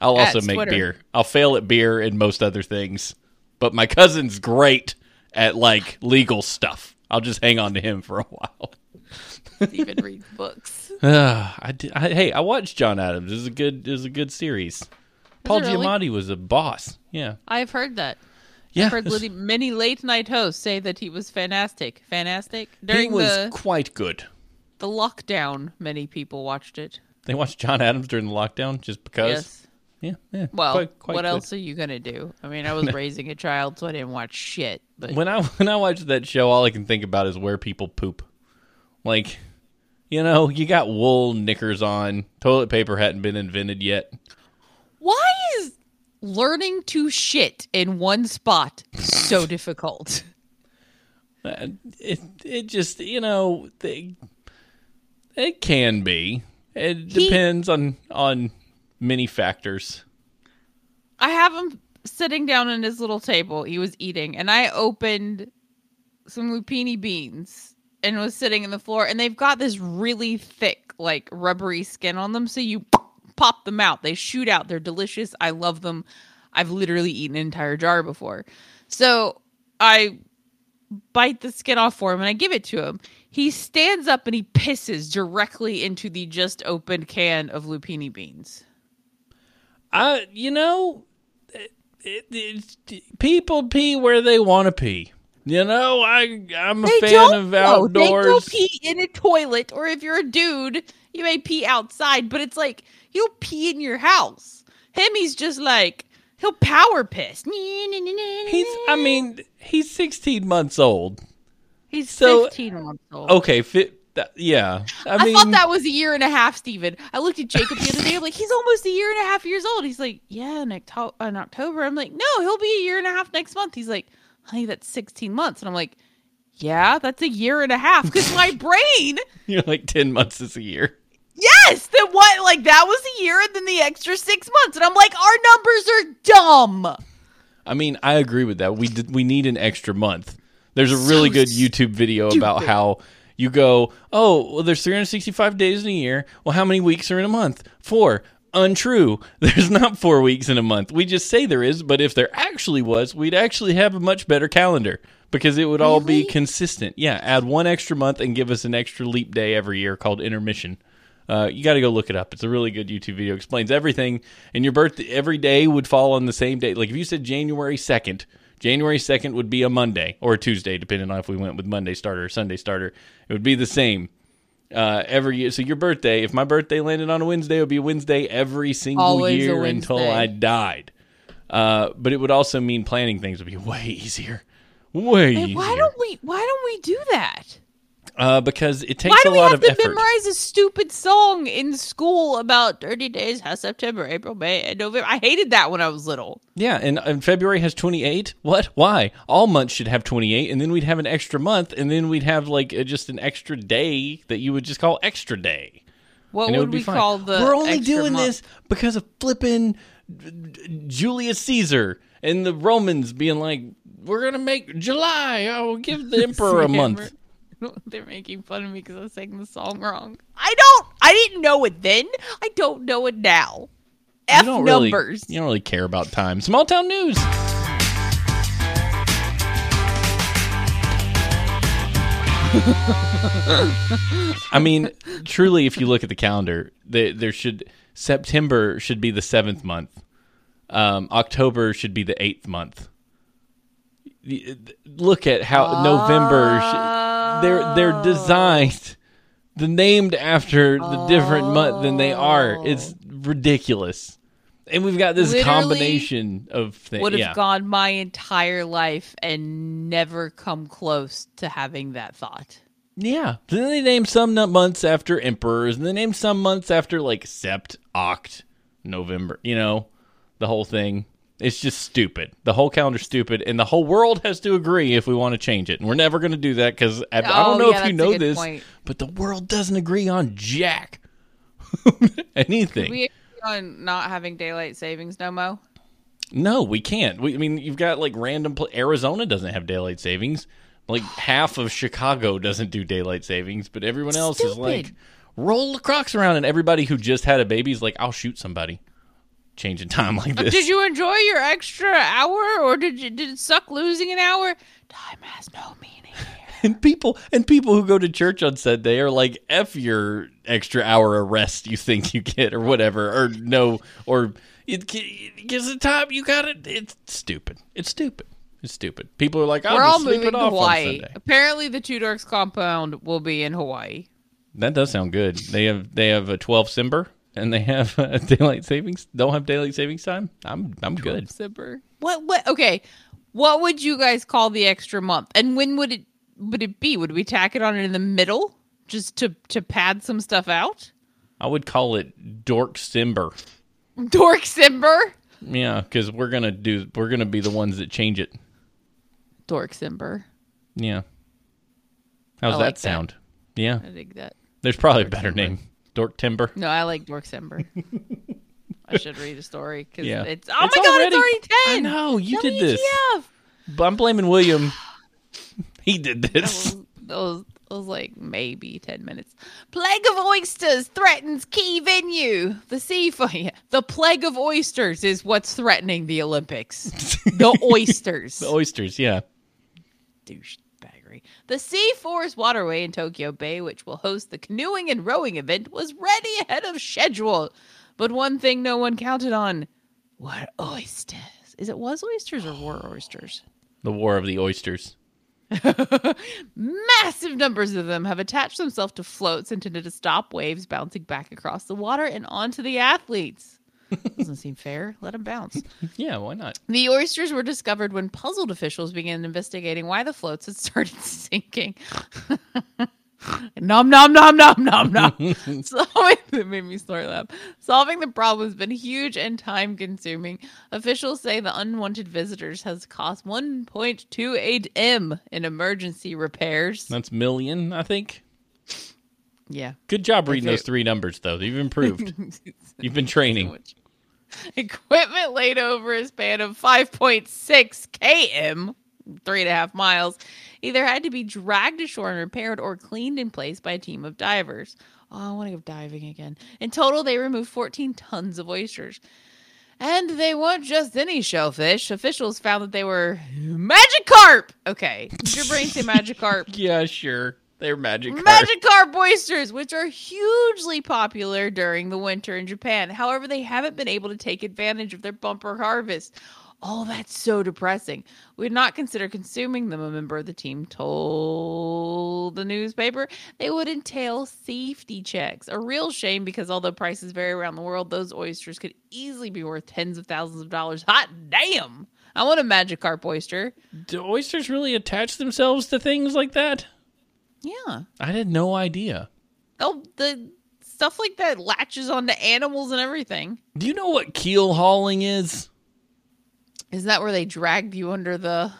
I'll also At make Twitter. beer. I'll fail at beer and most other things, but my cousin's great at like legal stuff. I'll just hang on to him for a while. Even read books. Uh, I, did, I hey, I watched John Adams. It was a good it was a good series. Paul really? Giamatti was a boss. Yeah. I've heard that. Yeah. I've heard many late night hosts say that he was fantastic. Fantastic. During he was the, quite good. the lockdown, many people watched it. They watched John Adams during the lockdown just because. Yes. Yeah, yeah. Well, quite- quite what good. else are you gonna do? I mean, I was raising a child, so I didn't watch shit. But When I when I watch that show, all I can think about is where people poop. Like, you know, you got wool knickers on. Toilet paper hadn't been invented yet. why is learning to shit in one spot so difficult? It it just you know they, it can be. It He- depends on on many factors. I have him sitting down on his little table. He was eating, and I opened some lupini beans and was sitting in the floor. And they've got this really thick, like rubbery skin on them. So you pop them out. They shoot out. They're delicious. I love them. I've literally eaten an entire jar before. So I bite the skin off for him and I give it to him. He stands up and he pisses directly into the just opened can of lupini beans. I you know, it, it, it's- people pee where they want to pee. You know, I I'm a They fan don't of know. They go outdoors. pee in a toilet, or if you're a dude, you may pee outside. But it's like you'll pee in your house. Him, he's just like he'll power piss. He's I mean, he's 16 months old. he's so- 15 months old. Okay, fit that, yeah. I, I, mean thought that was a year and a half, Steven. I looked at Jacob the other day. I'm like, he's almost a year and a half years old. He's like, yeah, in, Octo- in October. I'm like, no, he'll be a year and a half next month. He's like, honey, that's 16 months. And I'm like, yeah, that's a year and a half. Because my brain you're like 10 months is a year. Yes, then what? Like that was a year, and then the extra six months, and I'm like, our numbers are dumb. I mean, I agree with that. We did, we need an extra month. There's a really good YouTube video about how you go, "Oh, well there's 365 days in a year. Well, how many weeks are in a month? 4." Untrue. There's not 4 weeks in a month. We just say there is, but if there actually was, we'd actually have a much better calendar because it would all be consistent. Yeah, add one extra month and give us an extra leap day every year called intermission. Uh, you got to go look it up. It's a really good YouTube video. Explains everything. And your birthday every day would fall on the same day. Like if you said January second, January second would be a Monday or a Tuesday, depending on if we went with Monday starter or Sunday starter. It would be the same uh, every year. So your birthday, if my birthday landed on a Wednesday, it would be a Wednesday every single Always year until I died. Uh, but it would also mean planning things would be way easier. Way Hey, easier. why don't we? Why don't we do that? Uh, because it takes Why do a we lot have of to effort. memorize a stupid song in school about 30 days? How September, April, May, and November? I hated that when I was little. Yeah, and, and February has 28. What? Why? All months should have 28, and then we'd have an extra month, and then we'd have like uh, just an extra day that you would just call extra day. What would, would we fine. call the? We're only doing month? this because of flipping Julius Caesar and the Romans being like, we're going to make July. I will give the emperor a month. They're making fun of me because I sang the song wrong. I don't. I didn't know it then. I don't know it now. F you don't really, numbers. you don't really care about time. Small town news. I mean, truly, if you look at the calendar, there, there should September should be the seventh month. um, October should be the eighth month. Look at how November. Sh- they're they're oh. designed, the named after the different month than they are. Oh. It's ridiculous, and we've got this Literally combination of things. Would have Yeah. gone my entire life and never come close to having that thought. Yeah. Then they name some months after emperors, and they name some months after like Sept, Oct, November. You know, the whole thing. It's just stupid. The whole calendar's stupid, and the whole world has to agree if we want to change it. And we're never going to do that because I, I Oh, don't know yeah, if you know this, point. but the world doesn't agree on jack anything. We agree on not having daylight savings no mo. No, we can't. We, I mean, you've got like random. Pl- Arizona doesn't have daylight savings. Like half of Chicago doesn't do daylight savings, but everyone else is like, roll the Crocs around, and everybody who just had a baby is like, I'll shoot somebody. Changing time like uh, this. Did you enjoy your extra hour, or did you did it suck losing an hour? Time has no meaning. and people and people who go to church on Sunday are like, "F your extra hour of rest you think you get, or whatever, or no, or it gives the time you got it. It's stupid. It's stupid. It's stupid. People are like, "I'll We're all moving to Hawaii. Apparently, the Two Dorks compound will be in Hawaii. That does sound good. They have they have a twelve simber and they have uh, daylight savings. Don't have daylight savings time. I'm I'm good. Zipper. What? What? Okay. What would you guys call the extra month? And when would it would it be? Would we tack it on in the middle just to to pad some stuff out? I would call it dork simber. Dork Simber. Yeah, because we're gonna do we're gonna be the ones that change it. Dork Simber. Yeah. How's that like that. sound? Yeah, I dig that. there's probably a better name. Dork timber. No, I like Dork Timber. I should read a story because Yeah. it's oh It's my god, already- it's already ten. I know you did this. But I'm blaming William. He did this. that was, that was like maybe 10 minutes. Plague of oysters threatens key venue. The sea fire. The plague of oysters is what's threatening the Olympics. the oysters. The oysters. Yeah. The Sea Forest Waterway in Tokyo Bay, which will host the canoeing and rowing event, was ready ahead of schedule. But one thing no one counted on were oysters. Is it was oysters or were oysters? The War of the Oysters. Massive numbers of them have attached themselves to floats intended to stop waves bouncing back across the water and onto the athletes. Doesn't seem fair. Let them bounce. Yeah, why not? The oysters were discovered when puzzled officials began investigating why the floats had started sinking. nom nom nom nom nom nom. Solving that made me snort laugh. Solving the problem has been huge and time consuming. Officials say the unwanted visitors has cost 1.28 m in emergency repairs. That's million, I think. Yeah. Good job reading those three numbers, though. You've improved. You've been training. Equipment laid over a span of 5.6 km, three and a half miles, either had to be dragged ashore and repaired or cleaned in place by a team of divers. Oh, I want to go diving again. In total, they removed 14 tons of oysters. And they weren't just any shellfish. Officials found that they were Magikarp. Okay. Did your brain say Magikarp? Yeah, sure. They're magic. Magikarp oysters, which are hugely popular during the winter in Japan. However, they haven't been able to take advantage of their bumper harvest. Oh, that's so depressing. We'd not consider consuming them, a member of the team told the newspaper. They would entail safety checks. A real shame because although prices vary around the world, those oysters could easily be worth tens of thousands of dollars. Hot damn! I want a magic Magikarp oyster. Do oysters really attach themselves to things like that? Yeah. I had no idea. Oh, the stuff like that latches onto animals and everything. Do you know what keel hauling is? Is that where they dragged you under the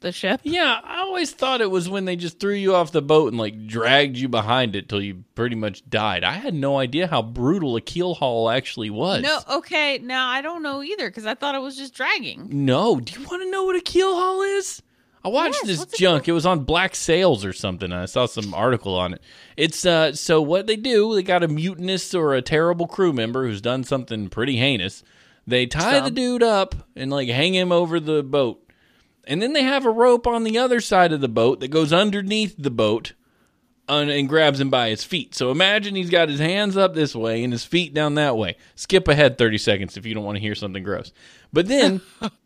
the ship? Yeah, I always thought it was when they just threw you off the boat and like dragged you behind it till you pretty much died. I had no idea how brutal a keel haul actually was. No, okay. Now I don't know either because I thought it was just dragging. No. Do you want to know what a keel haul is? I watched Yes, this junk. It was on Black Sails or something. I saw some article on it. It's uh so what they do, they got a mutinous or a terrible crew member who's done something pretty heinous. They tie the dude up and like hang him over the boat. And then they have a rope on the other side of the boat that goes underneath the boat and, and grabs him by his feet. So imagine he's got his hands up this way and his feet down that way. Skip ahead 30 seconds if you don't want to hear something gross. But then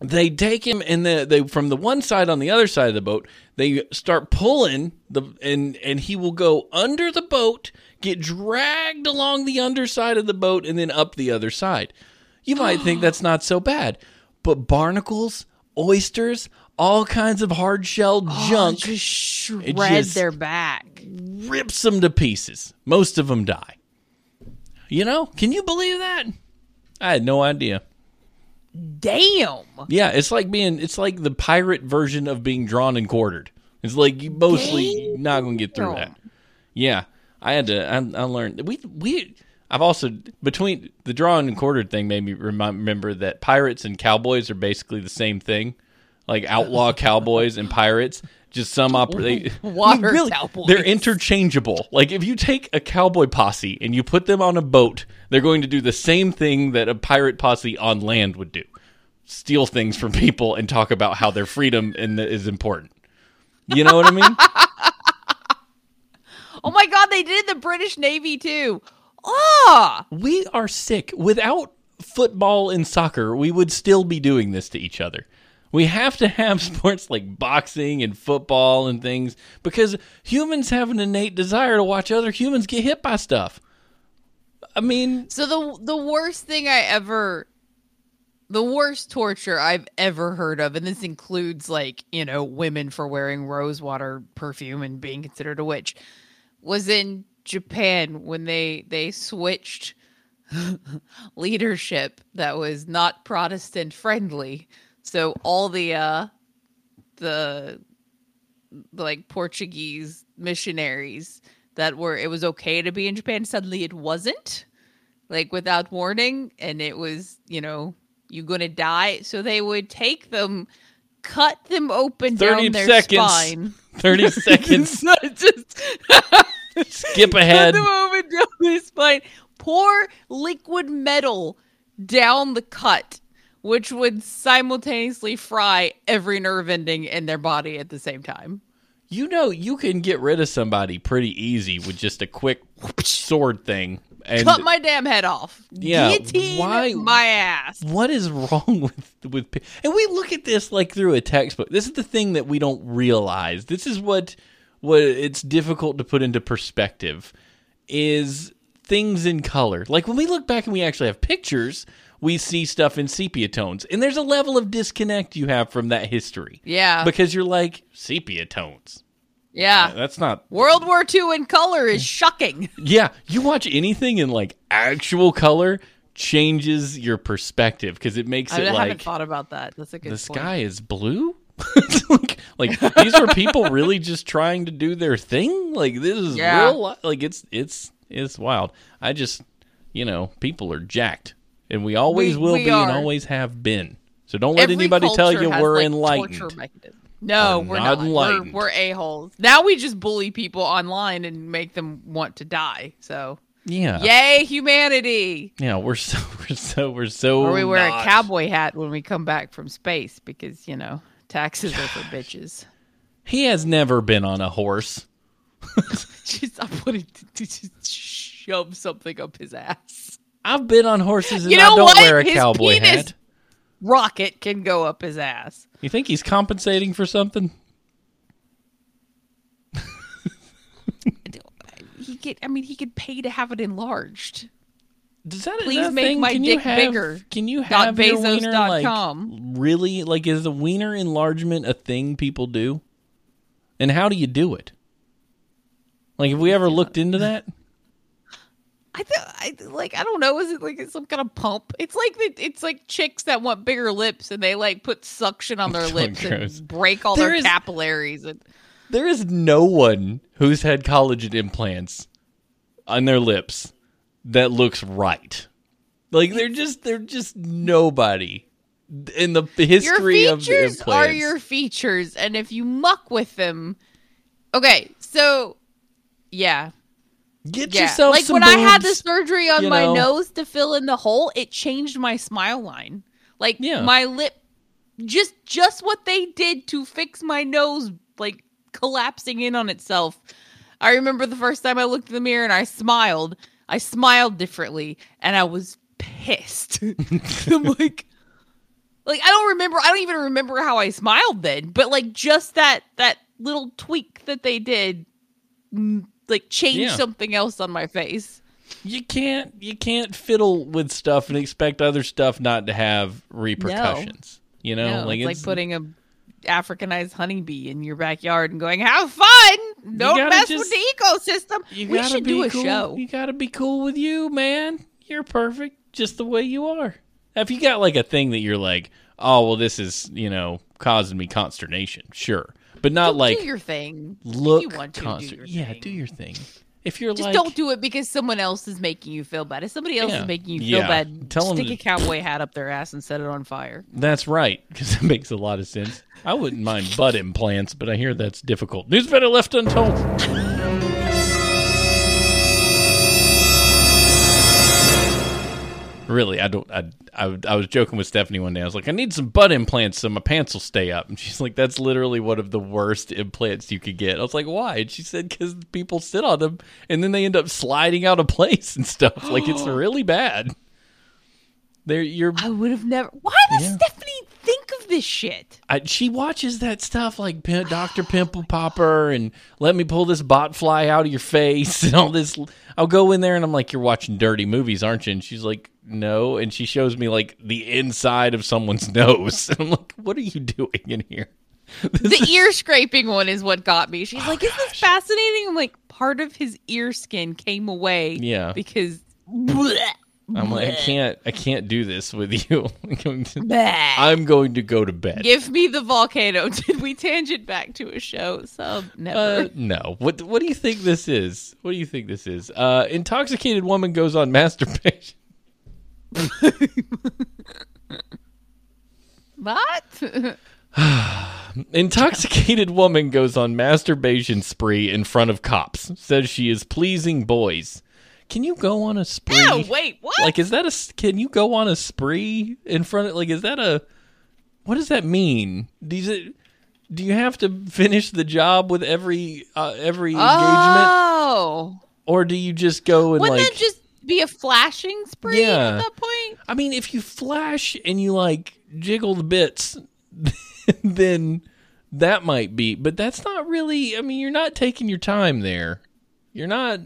they take him and the, they from the one side on the other side of the boat they start pulling the and and he will go under the boat get dragged along the underside of the boat and then up the other side. You might think that's not so bad but barnacles oysters all kinds of hard shelled oh, junk just shred just- their back. rips them to pieces. Most of them die. You know? Can you believe that? I had no idea Damn. Yeah, it's like being it's like the pirate version of being drawn and quartered. It's like you mostly not going to get through that. Yeah, I had to. I, I learned we we. I've also between the drawn and quartered thing made me remember that pirates and cowboys are basically the same thing, like outlaw cowboys and pirates. Just some operate. Water cowboys. They're interchangeable. Like if you take a cowboy posse and you put them on a boat, they're going to do the same thing that a pirate posse on land would do: steal things from people and talk about how their freedom and is important. You know what I mean? Oh my god, they did the British Navy too. Ah, we are sick. Without football and soccer, we would still be doing this to each other. We have to have sports like boxing and football and things because humans have an innate desire to watch other humans get hit by stuff. I mean, so the the worst thing I ever the worst torture I've ever heard of, and this includes like, you know, women for wearing rosewater perfume and being considered a witch, was in Japan when they they switched leadership that was not Protestant friendly. So all the uh the like Portuguese missionaries that were it was okay to be in Japan suddenly it wasn't like without warning and it was you know you're gonna die so they would take them cut them open 30 down their seconds. spine 30 seconds. Just Skip cut ahead. them open down their spine pour liquid metal down the cut which would simultaneously fry every nerve ending in their body at the same time. You know, you can get rid of somebody pretty easy with just a quick sword thing. And cut my damn head off. Yeah, guillotine why- my ass. What is wrong with with and we look at this like through a textbook. This is the thing that we don't realize. This is what what it's difficult to put into perspective is things in color. Like when we look back and we actually have pictures we see stuff in sepia tones. And there's a level of disconnect you have from that history. Yeah. Because you're like sepia tones. Yeah. Uh, that's not World War II in color is shocking. yeah. You watch anything in like actual color changes your perspective because it makes I it haven't like thought about that. That's a good the point. sky is blue? Like, like these were people really just trying to do their thing? Like this is Yeah. real like it's it's it's wild. I just you know people are jacked and we always We- will we be and always have been so don't let Every anybody tell you has, we're like, enlightened. No, We're we're not not. enlightened. We're, we're a holes. Now we just bully people online and make them want to die. So, yeah yay humanity! yeah we're so we're so we're so Or we wear not- a cowboy hat when we come back from space because you know taxes are for bitches. he has never been on a horse Just I'm wanting to, to just shove something up his ass. I've been on horses and You i don't what? wear a His cowboy penis- hat Rocket can go up his ass. you think he's compensating for something He could. I mean, he could pay to have it enlarged. Does that, Please that make thing? my can dick have, bigger. Can you have your wiener like com. really like is the wiener enlargement a thing people do? And how do you do it? Like, have we ever looked into that? I, th- I like. I don't know. Is it like some kind of pump? It's like the, it's like chicks that want bigger lips and they like put suction on their So oh, lips gross. and break all There their is- capillaries. And There is no one who's had collagen implants on their lips that looks right. Like they're just they're just nobody in the your history of features implants. are your features, and if you muck with them, okay. So, yeah, Get yeah. yourself like when I had the surgery on my know. nose to fill in the hole, it changed my smile line. Like Yeah. my lip, just just what they did to fix my nose, like collapsing in on itself. I remember the first time I looked in the mirror and I smiled. I smiled differently and I was pissed. I'm like like I don't remember I don't even remember how I smiled then, but like just that that little tweak that they did mm, like change Yeah. something else on my face. You can't you can't fiddle with stuff and expect other stuff not to have repercussions. You know, No, like it's like putting a Africanized honeybee in your backyard and going, "Have fun! Don't mess just- with the ecosystem." You we should do a cool. show. You gotta be cool with you, man. You're perfect just the way you are. If you got like a thing that you're like, oh well, this is you know causing me consternation, sure, but not Do- like do your thing. look you want to, do conster- your Yeah, thing. do your thing. If you're Just like, don't do it because someone else is making you feel bad. If somebody else Yeah. is making you feel Yeah. bad, Tell stick to- a cowboy hat up their ass and set it on fire. That's right, because that makes a lot of sense. I wouldn't mind butt implants, but I hear that's difficult. News better left untold. Really, I don't. I, I I was joking with Stephanie one day. I was like, I need some butt implants so my pants will stay up. And she's like, That's literally one of the worst implants you could get. I was like, Why? And she said, Because people sit on them and then they end up sliding out of place and stuff. like it's really bad. They're you're I would have never. Why does Yeah. Stephanie this shit? I, she watches that stuff like P- Dr. Pimple Popper and let me pull this bot fly out of your face and all this. I'll go in there and I'm like, You're watching dirty movies, aren't you? And she's like, No. And she shows me like the inside of someone's nose. And I'm like, What are you doing in here? The ear scraping one is what got me. She's oh, like, "Is this fascinating?" I'm like, "Part of his ear skin came away." Yeah. because. I'm like, I can't, I can't do this with you. I'm going to, I'm going to go to bed. Give me the volcano. Did we tangent back to a show? So never. Uh, no. What What do you think this is? What do you think this is? Uh, intoxicated woman goes on masturbation. what? Intoxicated woman goes on masturbation spree in front of cops. Says she is pleasing boys. Can you go on a spree? Ew, wait, what? Like, is that a? Can you go on a spree in front of? Like, is that a? What does that mean? Does it? Do you have to finish the job with every uh, every engagement, oh, or do you just go and wouldn't like? that just be a flashing spree Yeah. at that point? I mean, if you flash and you like jiggle the bits, then that might be. But that's not really. I mean, you're not taking your time there. You're not.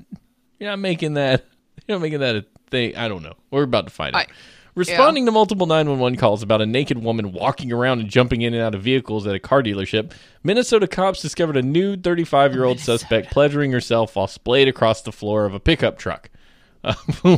You're not making that. You're not making that a thing. I don't know. We're about to find out. I- Responding to multiple 911 calls about a naked woman walking around and jumping in and out of vehicles at a car dealership, Minnesota cops discovered a nude 35 year old suspect pleasuring herself while splayed across the floor of a pickup truck. Uh,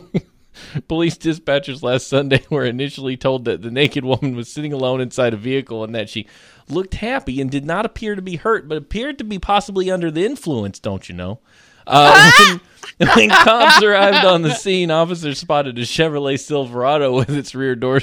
Police dispatchers last Sunday were initially told that the naked woman was sitting alone inside a vehicle and that she looked happy and did not appear to be hurt, but appeared to be possibly under the influence, don't you know? Uh, when, when cops arrived on the scene, officers spotted a Chevrolet Silverado with its rear door,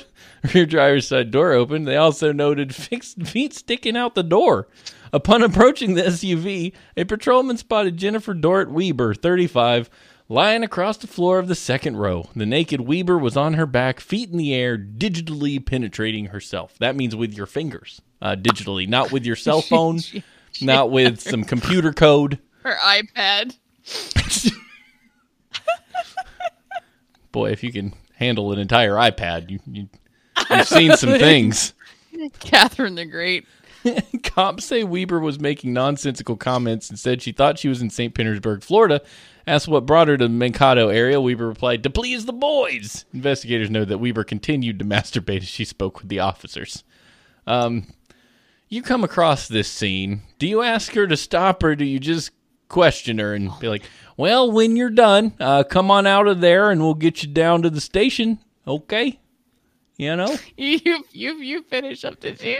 rear driver's side door open. They also noted fixed feet sticking out the door. Upon approaching the SUV, a patrolman spotted Jennifer Dort Weber, 35, lying across the floor of the second row. The naked Weber was on her back, feet in the air, digitally penetrating herself. That means with your fingers, uh, digitally, not with your cell phone, not with some computer code. Her iPad. Boy, if you can handle an entire iPad, you, you you've seen some things. Catherine the Great. Cops say Weber was making nonsensical comments and said she thought she was in St. Petersburg, Florida. Asked what brought her to the Mankato area, Weber replied, "To please the boys." Investigators know that Weber continued to masturbate as she spoke with the officers. Um, you come across this scene. Do you ask her to stop, or do you just question her and be like, "Well, when you're done, uh, come on out of there, and we'll get you down to the station." Okay, you know. You you you, finish up, did you?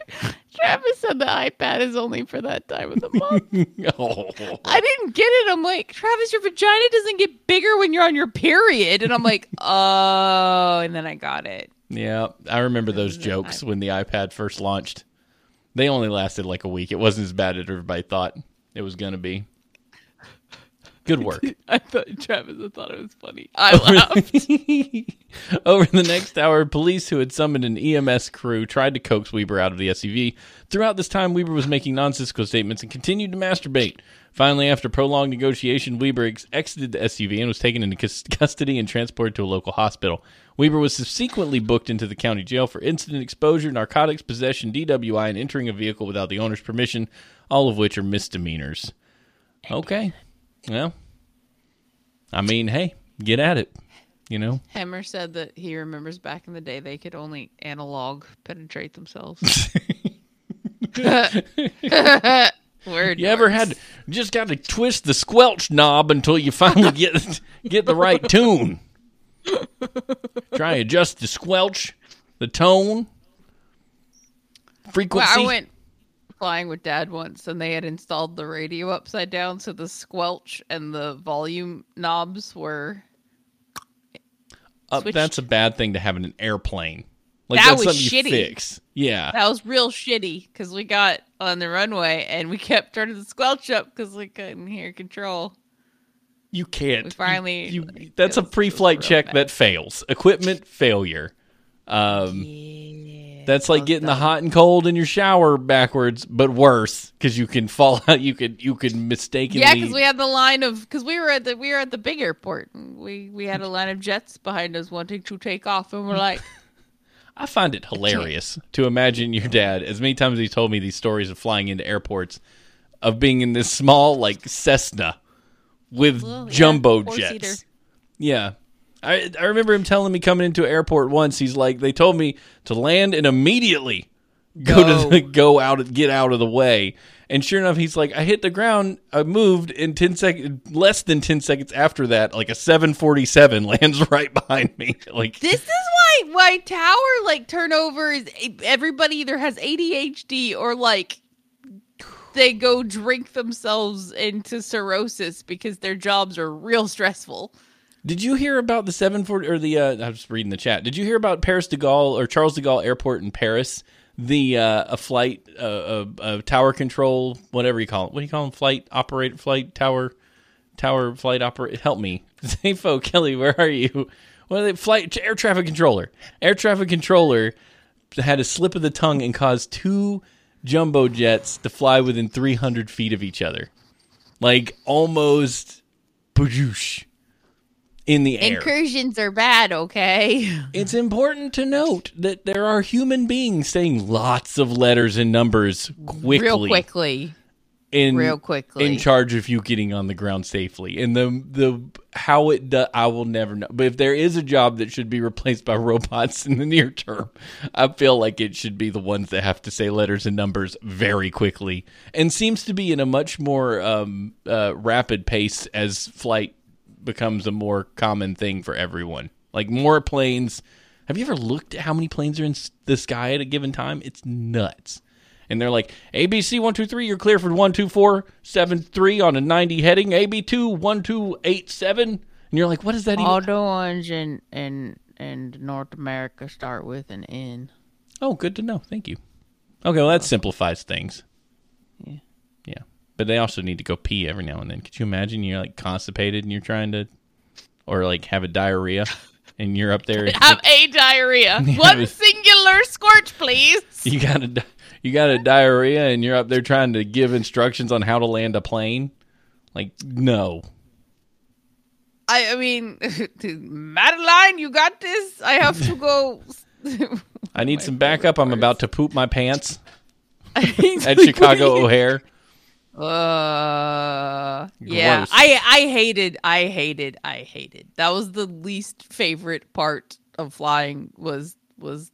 Travis said the iPad is only for that time of the month. oh. I didn't get it. I'm like, Travis, your vagina doesn't get bigger when you're on your period. And I'm like, oh, and then I got it. Yeah, I remember those jokes when the iPad first launched. They only lasted like a week. It wasn't as bad as everybody thought it was going to be. Good work. I thought Travis I thought it was funny. I laughed. Over the next hour, police who had summoned an EMS crew tried to coax Weber out of the SUV. Throughout this time, Weber was making nonsensical statements and continued to masturbate. Finally, after prolonged negotiation, Weber ex- exited the SUV and was taken into cus- custody and transported to a local hospital. Weber was subsequently booked into the county jail for incident exposure, narcotics possession, DWI, and entering a vehicle without the owner's permission, all of which are misdemeanors. Okay. Well, I mean, hey, get at it. You know? Hemmer said that he remembers back in the day they could only analog penetrate themselves. Word. You ever had just got to twist the squelch knob until you finally get get the right tune. Try and adjust the squelch, the tone, Well, frequency. I went flying with dad once and they had installed the radio upside down so the squelch and the volume knobs were Uh, that's a bad thing to have in an airplane. Like That was shitty. you fix. Yeah. that was real shitty because we got on the runway and we kept turning the squelch up because we couldn't hear control. You can't. We finally, you, like, that's a it was- it was pre-flight check bad. that fails. Equipment failure. Um, Yeah, That's like getting the hot and cold in your shower backwards, but worse because you can fall out. You could you could mistakenly. Yeah, because we had the line of because we were at the we were at the big airport. And we we had a line of jets behind us wanting to take off, and we're like, I find it hilarious to imagine your dad. As many times he told me these stories of flying into airports, of being in this small like Cessna with jumbo four-seater. jets. Yeah. I, I remember him telling me coming into an airport once. He's like, they told me to land and immediately go, to Go. the, go out, get out of the way. And sure enough, he's like, I hit the ground, I moved in ten seconds, less than ten seconds after that, like a seven forty seven lands right behind me. Like, "This is why why tower like turnover is everybody either has ADHD or like." They go drink themselves into cirrhosis because their jobs are real stressful. Did you hear about the 740 or the uh I was reading the chat. Did you hear about Paris de Gaulle or Charles de Gaulle Airport in Paris? The uh a flight uh, uh, uh tower control, whatever you call it. What do you call them? Flight operator flight tower tower flight operator. Help me. Zafo Kelly, where are you? What are they flight air traffic controller. Air traffic controller had a slip of the tongue and caused two jumbo jets to fly within 300 feet of each other. Like almost badoosh in the air. Incursions are bad, okay? It's important to note that there are human beings saying lots of letters and numbers quickly, Real quickly. in real quickly. in charge of you getting on the ground safely. And the the how it do, I will never know. But if there is a job that should be replaced by robots in the near term, I feel like it should be the ones that have to say letters and numbers very quickly, and seems to be in a much more um, uh, rapid pace as flight becomes a more common thing for everyone. Like more planes. Have you ever looked at how many planes are in the sky at a given time? It's nuts. And they're like, ABC 123, you're clear for 12473 on a 90 heading. AB2 1287. And you're like, what is that even? All the ones in in in North America start with an N. Oh, good to know. Thank you. Okay, well, that simplifies things. Yeah. Yeah. But they also need to go pee every now and then. Could you imagine you're like constipated and you're trying to, or like have a diarrhea and you're up there. and Have a diarrhea. One but- singular scorch, please. you got a you got a diarrhea and you're up there trying to give instructions on how to land a plane. Like no, I, I mean, Madeline, you got this. I have to go. I need some backup. I'm about to poop my pants at at Chicago O'Hare. Uh, yeah, I I hated, I hated, I hated. That was the least favorite part of flying was was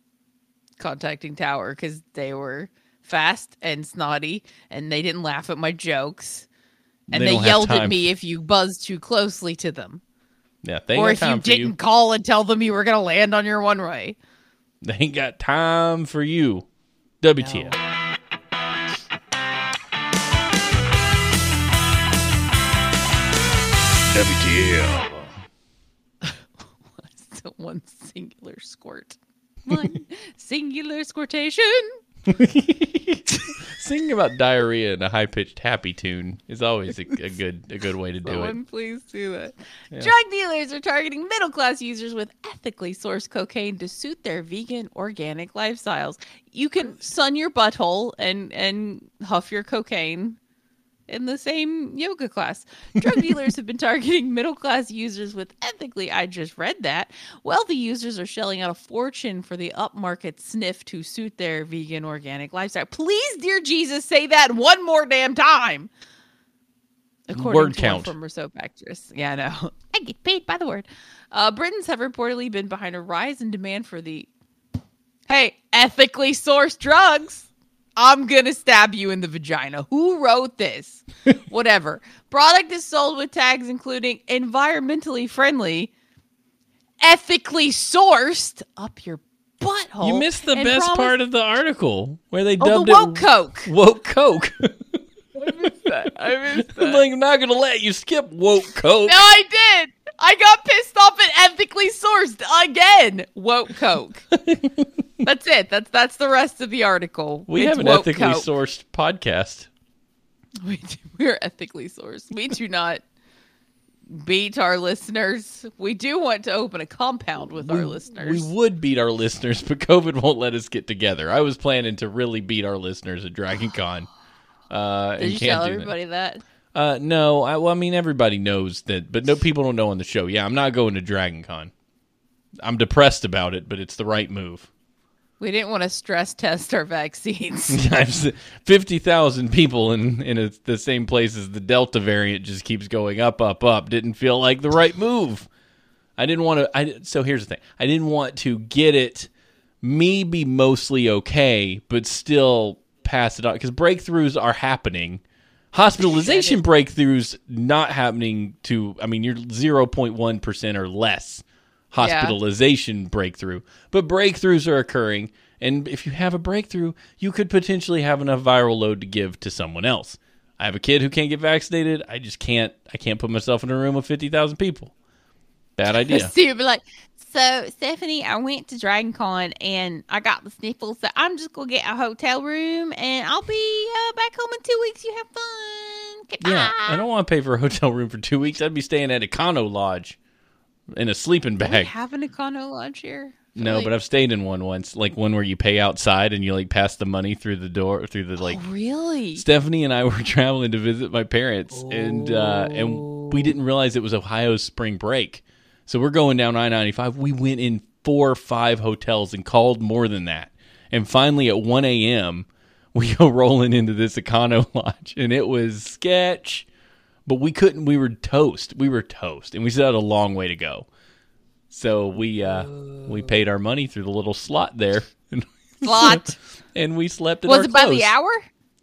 contacting tower because they were fast and snotty and they didn't laugh at my jokes and They they, yelled at me if you buzzed too closely to them Yeah, they or if you didn't you. call and tell them you were gonna land on your one way. They ain't got time for you. WTF. WTF. So one singular squirt. One singular squirtation. Singing about diarrhea in a high pitched happy tune is always a, a good a good way to do it. Someone please do that. Drug dealers are targeting middle class users with ethically sourced cocaine to suit their vegan organic lifestyles. You can sun your butthole and and huff your cocaine in the same yoga class. Drug dealers have been targeting middle class users with ethically, I just read that. Wealthy users are shelling out a fortune for the upmarket sniff to suit their vegan organic lifestyle. Please, dear Jesus, say that one more damn time. According Word to count. one former soap actress. Yeah, I know. I get paid by the word. Uh, Britons have reportedly been behind a rise in demand for the hey ethically sourced drugs. I'm gonna stab you in the vagina. Who wrote this? Whatever. Product is sold with tags including environmentally friendly, ethically sourced up your butthole. You missed the best part of the article where they oh, dubbed the woke it coke. woke coke. I missed that. I'm like, I'm not gonna let you skip woke coke. No, I did. I got pissed off at ethically sourced again. Woke Coke. that's it. That's that's the rest of the article. we It's have an ethically Coke. sourced podcast. We do, we're ethically sourced. We do not beat our listeners. We do want to open a compound with our listeners. We would beat our listeners, but COVID won't let us get together. I was planning to really beat our listeners at Dragon Con. Uh, Did you tell do that. everybody that? Uh, no, I, well, I mean everybody knows that, but no people don't know on the show. Yeah, I'm not going to Dragon Con. I'm depressed about it, but it's the right move. We didn't want to stress test our vaccines. Fifty thousand people in in a, the same place as the Delta variant just keeps going up, up, up. Didn't feel like the right move. I didn't want to. I so here's the thing. I didn't want to get it. Me be mostly okay, but still pass it on because breakthroughs are happening. Hospitalization breakthroughs not happening to. I mean, you're zero point one percent or less hospitalization breakthrough, but breakthroughs are occurring. And if you have a breakthrough, you could potentially have enough viral load to give to someone else. I have a kid who can't get vaccinated. I just can't. I can't put myself in a room with fifty thousand people. Bad idea. So you'd be like, so Stephanie, I went to Dragon Con and I got the sniffles. So I'm just gonna get a hotel room and I'll be uh, back home in two weeks. You have fun. Goodbye. Yeah, I don't want to pay for a hotel room for two weeks. I'd be staying at a Econo Lodge in a sleeping Do we bag. have an econo lodge here? No, like- but I've stayed in one once, like one where you pay outside and you like pass the money through the door through the like. oh, really? Stephanie and I were traveling to visit my parents, and uh, and we didn't realize it was Ohio's spring break. So we're going down I ninety five. We went in four or five hotels and called more than that. And finally, at one a.m., we go rolling into this Econo Lodge, and it was sketch. But we couldn't. We were toast. We were toast, and we still had a long way to go. So we uh, we paid our money through the little slot there, and, Lot. and we slept. In Was our it by the hour?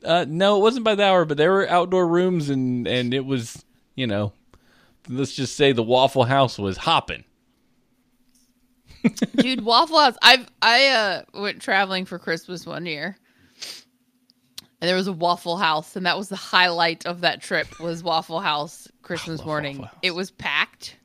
Uh, no, it wasn't by the hour, but there were outdoor rooms, and and it was, you know, let's just say the Waffle House was hopping. Dude, Waffle House. I've I uh went traveling for Christmas one year. And there was a Waffle House, and that was the highlight of that trip was Waffle House Christmas morning. House. It was packed.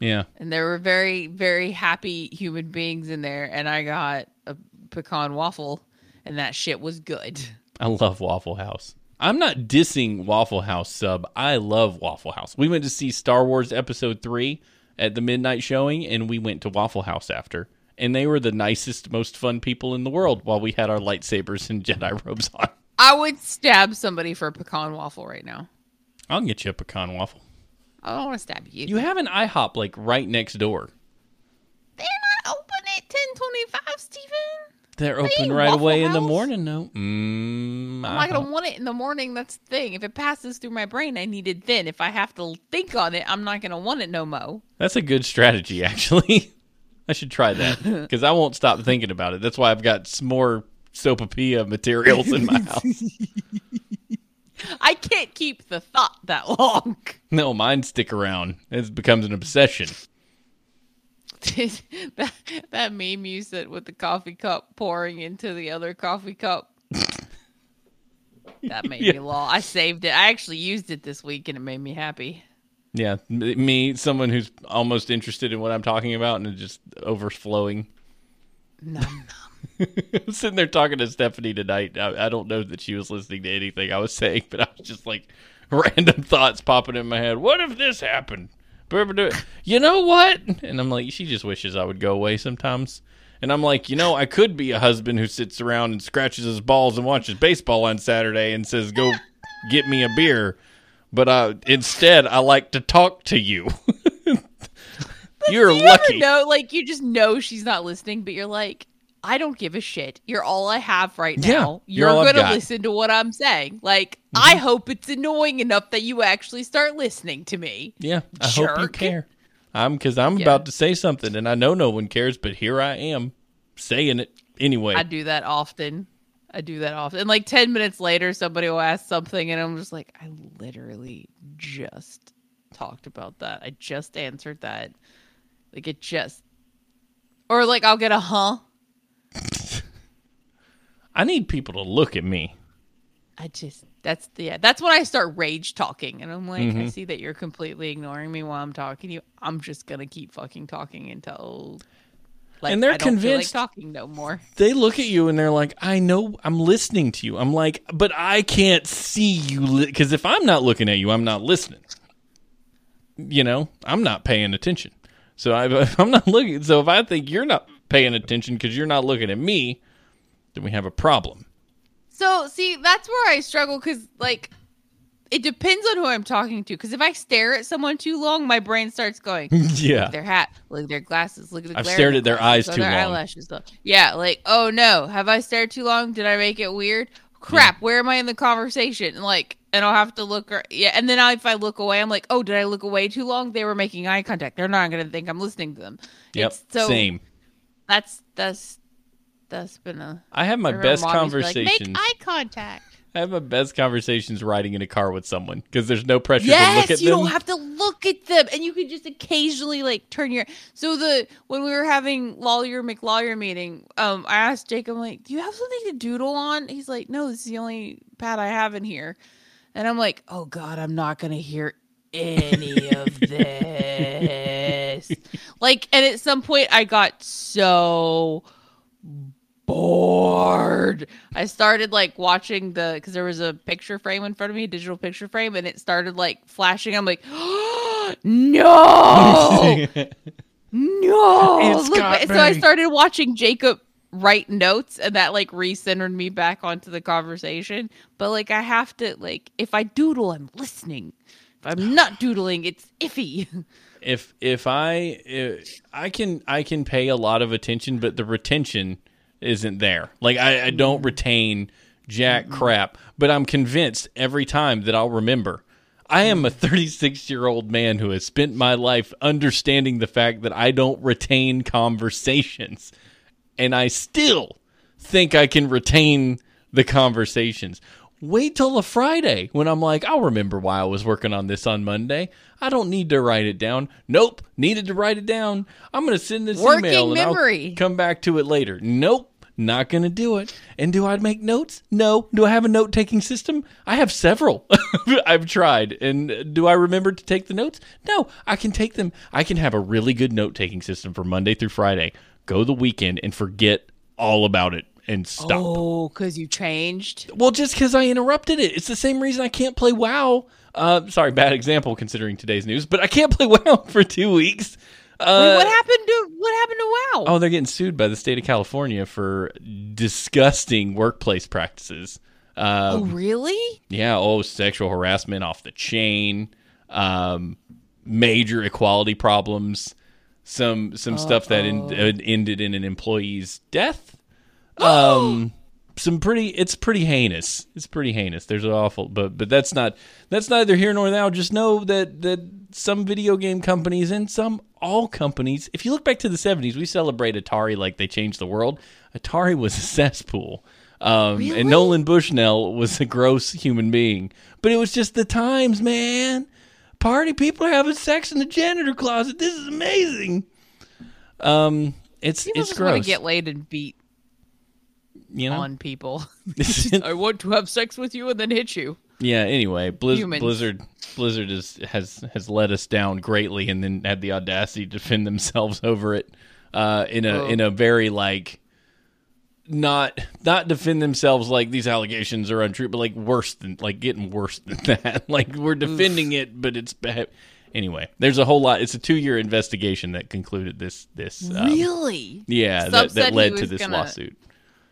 Yeah, and there were very very happy human beings in there and i got a pecan waffle and that shit was good I love Waffle House. I'm not dissing Waffle House sub. I love Waffle House. We went to see Star Wars Episode Three at the midnight showing, and we went to Waffle House after. And they were the nicest, most fun people in the world while we had our lightsabers and Jedi robes on. I would stab somebody for a pecan waffle right now I'll get you a pecan waffle. i don't want to stab you You have an IHOP like right next door. they're not open at 1025 Stephen. They're open right away in the House? morning. No, mm, i'm not gonna want it in the morning that's the thing if it passes through my brain i need it then if i have to think on it i'm not gonna want it no mo That's a good strategy, actually. I should try that because I won't stop thinking about it. That's why I've got some more sopapilla materials in my house. i can't keep the thought that long No, mine stick around. It becomes an obsession. that that meme you said with the coffee cup pouring into the other coffee cup. that made Yeah. me laugh. I saved it. I actually used it this week, and it made me happy. Yeah, me, someone who's almost interested in what I'm talking about, and just overflowing. Nom, I'm sitting there talking to Stephanie tonight. I, I don't know that she was listening to anything I was saying, but I was just like random thoughts popping in my head. What if this happened? You know what? And I'm like, she just wishes I would go away sometimes. And I'm like, you know, I could be a husband who sits around and scratches his balls and watches baseball on Saturday and says, "Go, get me a beer, but uh, instead I like to talk to you. You're you lucky. No, like you just know she's not listening, but you're like, I don't give a shit. You're all I have right Yeah, now. you're You're, gonna. Mm-hmm. listen to what I'm saying. Like, I hope it's annoying enough that you actually start listening to me. Yeah, I hope you care. I'm because I'm Yeah. about to say something, and I know no one cares, but here I am saying it anyway. I do that often. I do that often. And like 10 minutes later, somebody will ask something, and I'm just like, I literally just talked about that. I just answered that. Like, it just. Or like, I'll get a huh. I need people to look at me. I just that's the yeah, that's when I start rage talking and I'm like, Mm-hmm. I see that you're completely ignoring me while I'm talking to you. I'm just gonna keep fucking talking until like And they're I don't feel convinced- like talking no more. They look at you and they're like, "I know, I'm listening to you." I'm like, "But I can't see you because if I'm not looking at you, I'm not listening." You know, I'm not paying attention. So I, I'm not looking. So if I think you're not paying attention because you're not looking at me, then we have a problem. So see, that's where I struggle because like it depends on who I'm talking to. Because if I stare at someone too long, my brain starts going. yeah. their hat, look at their glasses, look at the I've stared at their eyes oh, too their long. Eyelashes, though. Yeah, like oh no, have I stared too long? Did I make it weird? Crap, where am I in the conversation? And like, and I'll have to look. Or, yeah, and then I, if I look away, I'm like, oh, did I look away too long? They were making eye contact. They're not going to think I'm listening to them. Yep. It's so Same. That's that's that's been a. I have my best mom used to be like, conversations. Make eye contact. I have my best conversations riding in a car with someone because there's no pressure to look at you them. You don't have to look at them, and you can just occasionally like turn your. So the when we were having lawyer McLawyer meeting, um, I asked Jake, I'm like, "Do you have something to doodle on?" He's like, "No, this is the only pad I have in here," and I'm like, "Oh God, I'm not gonna hear any of this." like, and at some point, I got so bored. I started like watching the because there was a picture frame in front of me, a digital picture frame, and it started like flashing. I'm like, no, no. It's Look, so I started watching Jacob write notes, and that like recentered me back onto the conversation. But like, I have to like, if I doodle, I'm listening. If I'm not doodling, it's iffy. if if I if I can I can pay a lot of attention, but the retention isn't there. Like I, I don't mm. retain jack crap, but I'm convinced every time that I'll remember. I am a mm. 36 year old man who has spent my life understanding the fact that I don't retain conversations, and I still think I can retain the conversations. Wait till a Friday when I'm like, I'll remember why I was working on this on Monday. I don't need to write it down. Nope, needed to write it down. I'm going to send this Working email and memory. I'll come back to it later. Nope, not going to do it. And do I make notes? No. Do I have a note taking system? I have several. I've tried. And do I remember to take the notes? No, I can take them. I can have a really good note taking system for Monday through Friday. Go the weekend and forget all about it and stop. Oh, because you changed. Well, just because I interrupted it. It's the same reason I can't play WoW. Uh, sorry, bad example considering today's news, but I can't play WoW for two weeks. Uh, Wait, what happened to what happened to WoW? Oh, they're getting sued by the state of California for disgusting workplace practices. Uh, oh, really? yeah, oh, sexual harassment off the chain, um, major equality problems, some some stuff that en- uh, ended in an employee's death. Um, some pretty, it's pretty heinous. It's pretty heinous. There's an awful, but but that's not that's neither here nor there. Just know that that some video game companies and some all companies. If you look back to the '70s, we celebrate Atari like they changed the world. Atari was a cesspool. Um, Really? And Nolan Bushnell was a gross human being. But it was just the times, man. Party people are having sex in the janitor closet. This is amazing. Um, it's People it's just want to get laid and beat you know, on people. I want to have sex with you and then hit you. yeah. Anyway, Blizz- Blizzard Blizzard is, has has let us down greatly, and then had the audacity to defend themselves over it uh, in a Oh. in a very like not not defend themselves like these allegations are untrue, but like worse than like getting worse than that. like we're defending it, but it's bad. Anyway, there's a whole lot. It's a two year investigation that concluded this this um, really? yeah that, that led to this gonna- lawsuit.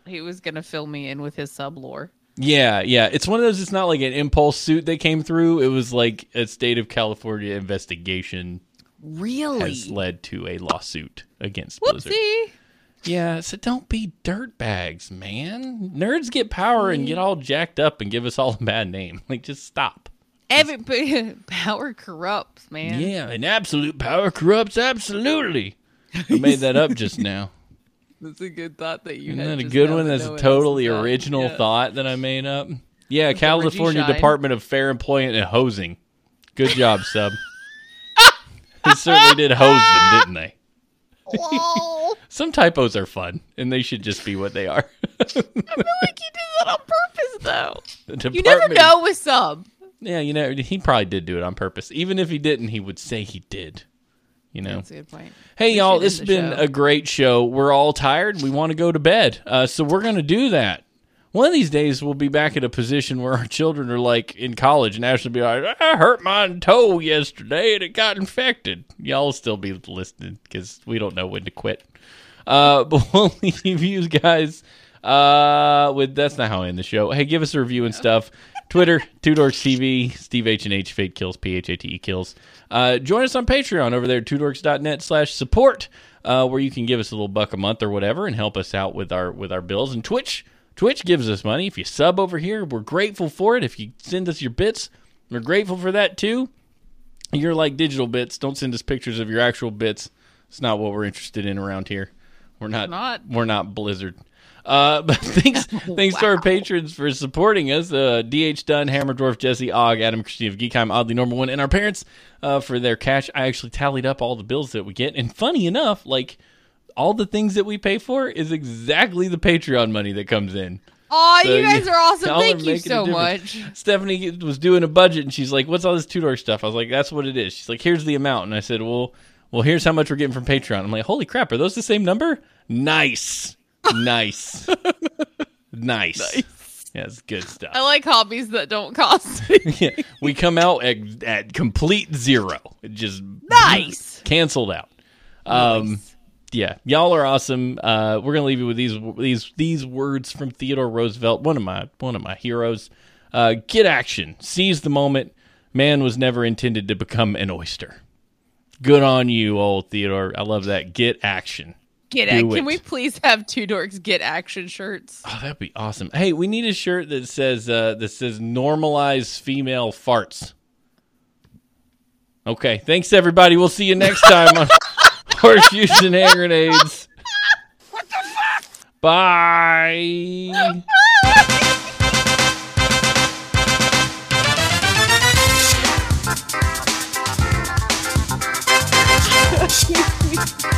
He was gonna fill me in with his sub lore. Yeah, yeah. It's one of those. It's not like an impulse suit that came through. It was like a state of California investigation Really? has led to a lawsuit against Blizzard. Whoopsie. Yeah, so don't be dirtbags, man. Nerds get power and get all jacked up and give us all a bad name. Like, just stop. Every power corrupts, man. Yeah, and absolute power corrupts absolutely. I made that up just now. That's a good thought that you Isn't had. that a good now one? that That's no a totally original Yeah. thought that I made up. Yeah, Reggie California Department of Fair Employment and Hosing. Good job, sub. they certainly did hose them, didn't they? Some typos are fun, and they should just be what they are. I feel like you did that on purpose, though. The You never know with sub. Yeah, you know, he probably did do it on purpose. Even if he didn't, he would say he did. You know. That's a good point. Hey We y'all, this has been show. a great show. We're all tired. We want to go to bed. Uh, so we're going to do that. One of these days, we'll be back in a position where our children are like in college and will be like, I hurt my toe yesterday and it got infected. Y'all still be listening because we don't know when to quit. Uh, but we'll leave you guys uh, with that's not how I end the show. Hey, give us a review and stuff. Twitter, Two Dorks TV, Steve H and H, Fate Kills, P H A T E Kills. Uh, join us on Patreon over there, twodorks.net slash support, uh, where you can give us a little buck a month or whatever and help us out with our with our bills. And Twitch, Twitch gives us money. If you sub over here, we're grateful for it. If you send us your bits, we're grateful for that too. You're like digital bits. Don't send us pictures of your actual bits. It's not what we're interested in around here. We're not. Not. We're not Blizzard. Uh, but thanks, thanks to our patrons for supporting us. Uh, DH Dunn, Hammer Dwarf, Jesse Og, Adam Christine of Geekheim, Oddly Normal One, and our parents uh, for their cash. I actually tallied up all the bills that we get, and funny enough, like all the things that we pay for is exactly the Patreon money that comes in. Oh, So you guys are awesome. y'all are Thank you so much. Stephanie was doing a budget and she's like, "What's all this two door stuff?" I was like, "That's what it is." She's like, "Here's the amount," and I said, "Well, well, here's how much we're getting from Patreon." I'm like, "Holy crap, are those the same number?" Nice, nice, nice. Yeah, it's good stuff. I like hobbies that don't cost. yeah, we come out at, at complete zero. It just nice. canceled out. Um, yeah, y'all are awesome. Uh, we're gonna leave you with these these these words from Theodore Roosevelt, one of my one of my heroes. Uh, get action, seize the moment. Man was never intended to become an oyster. Good on you, old Theodore. I love that. Get action. Get act- Can we please have two dorks get action shirts? Oh, that'd be awesome. Hey, we need a shirt that says uh, that says normalize female farts. Okay, thanks everybody. We'll see you next time on horseshoes and hand grenades. What the fuck? Bye.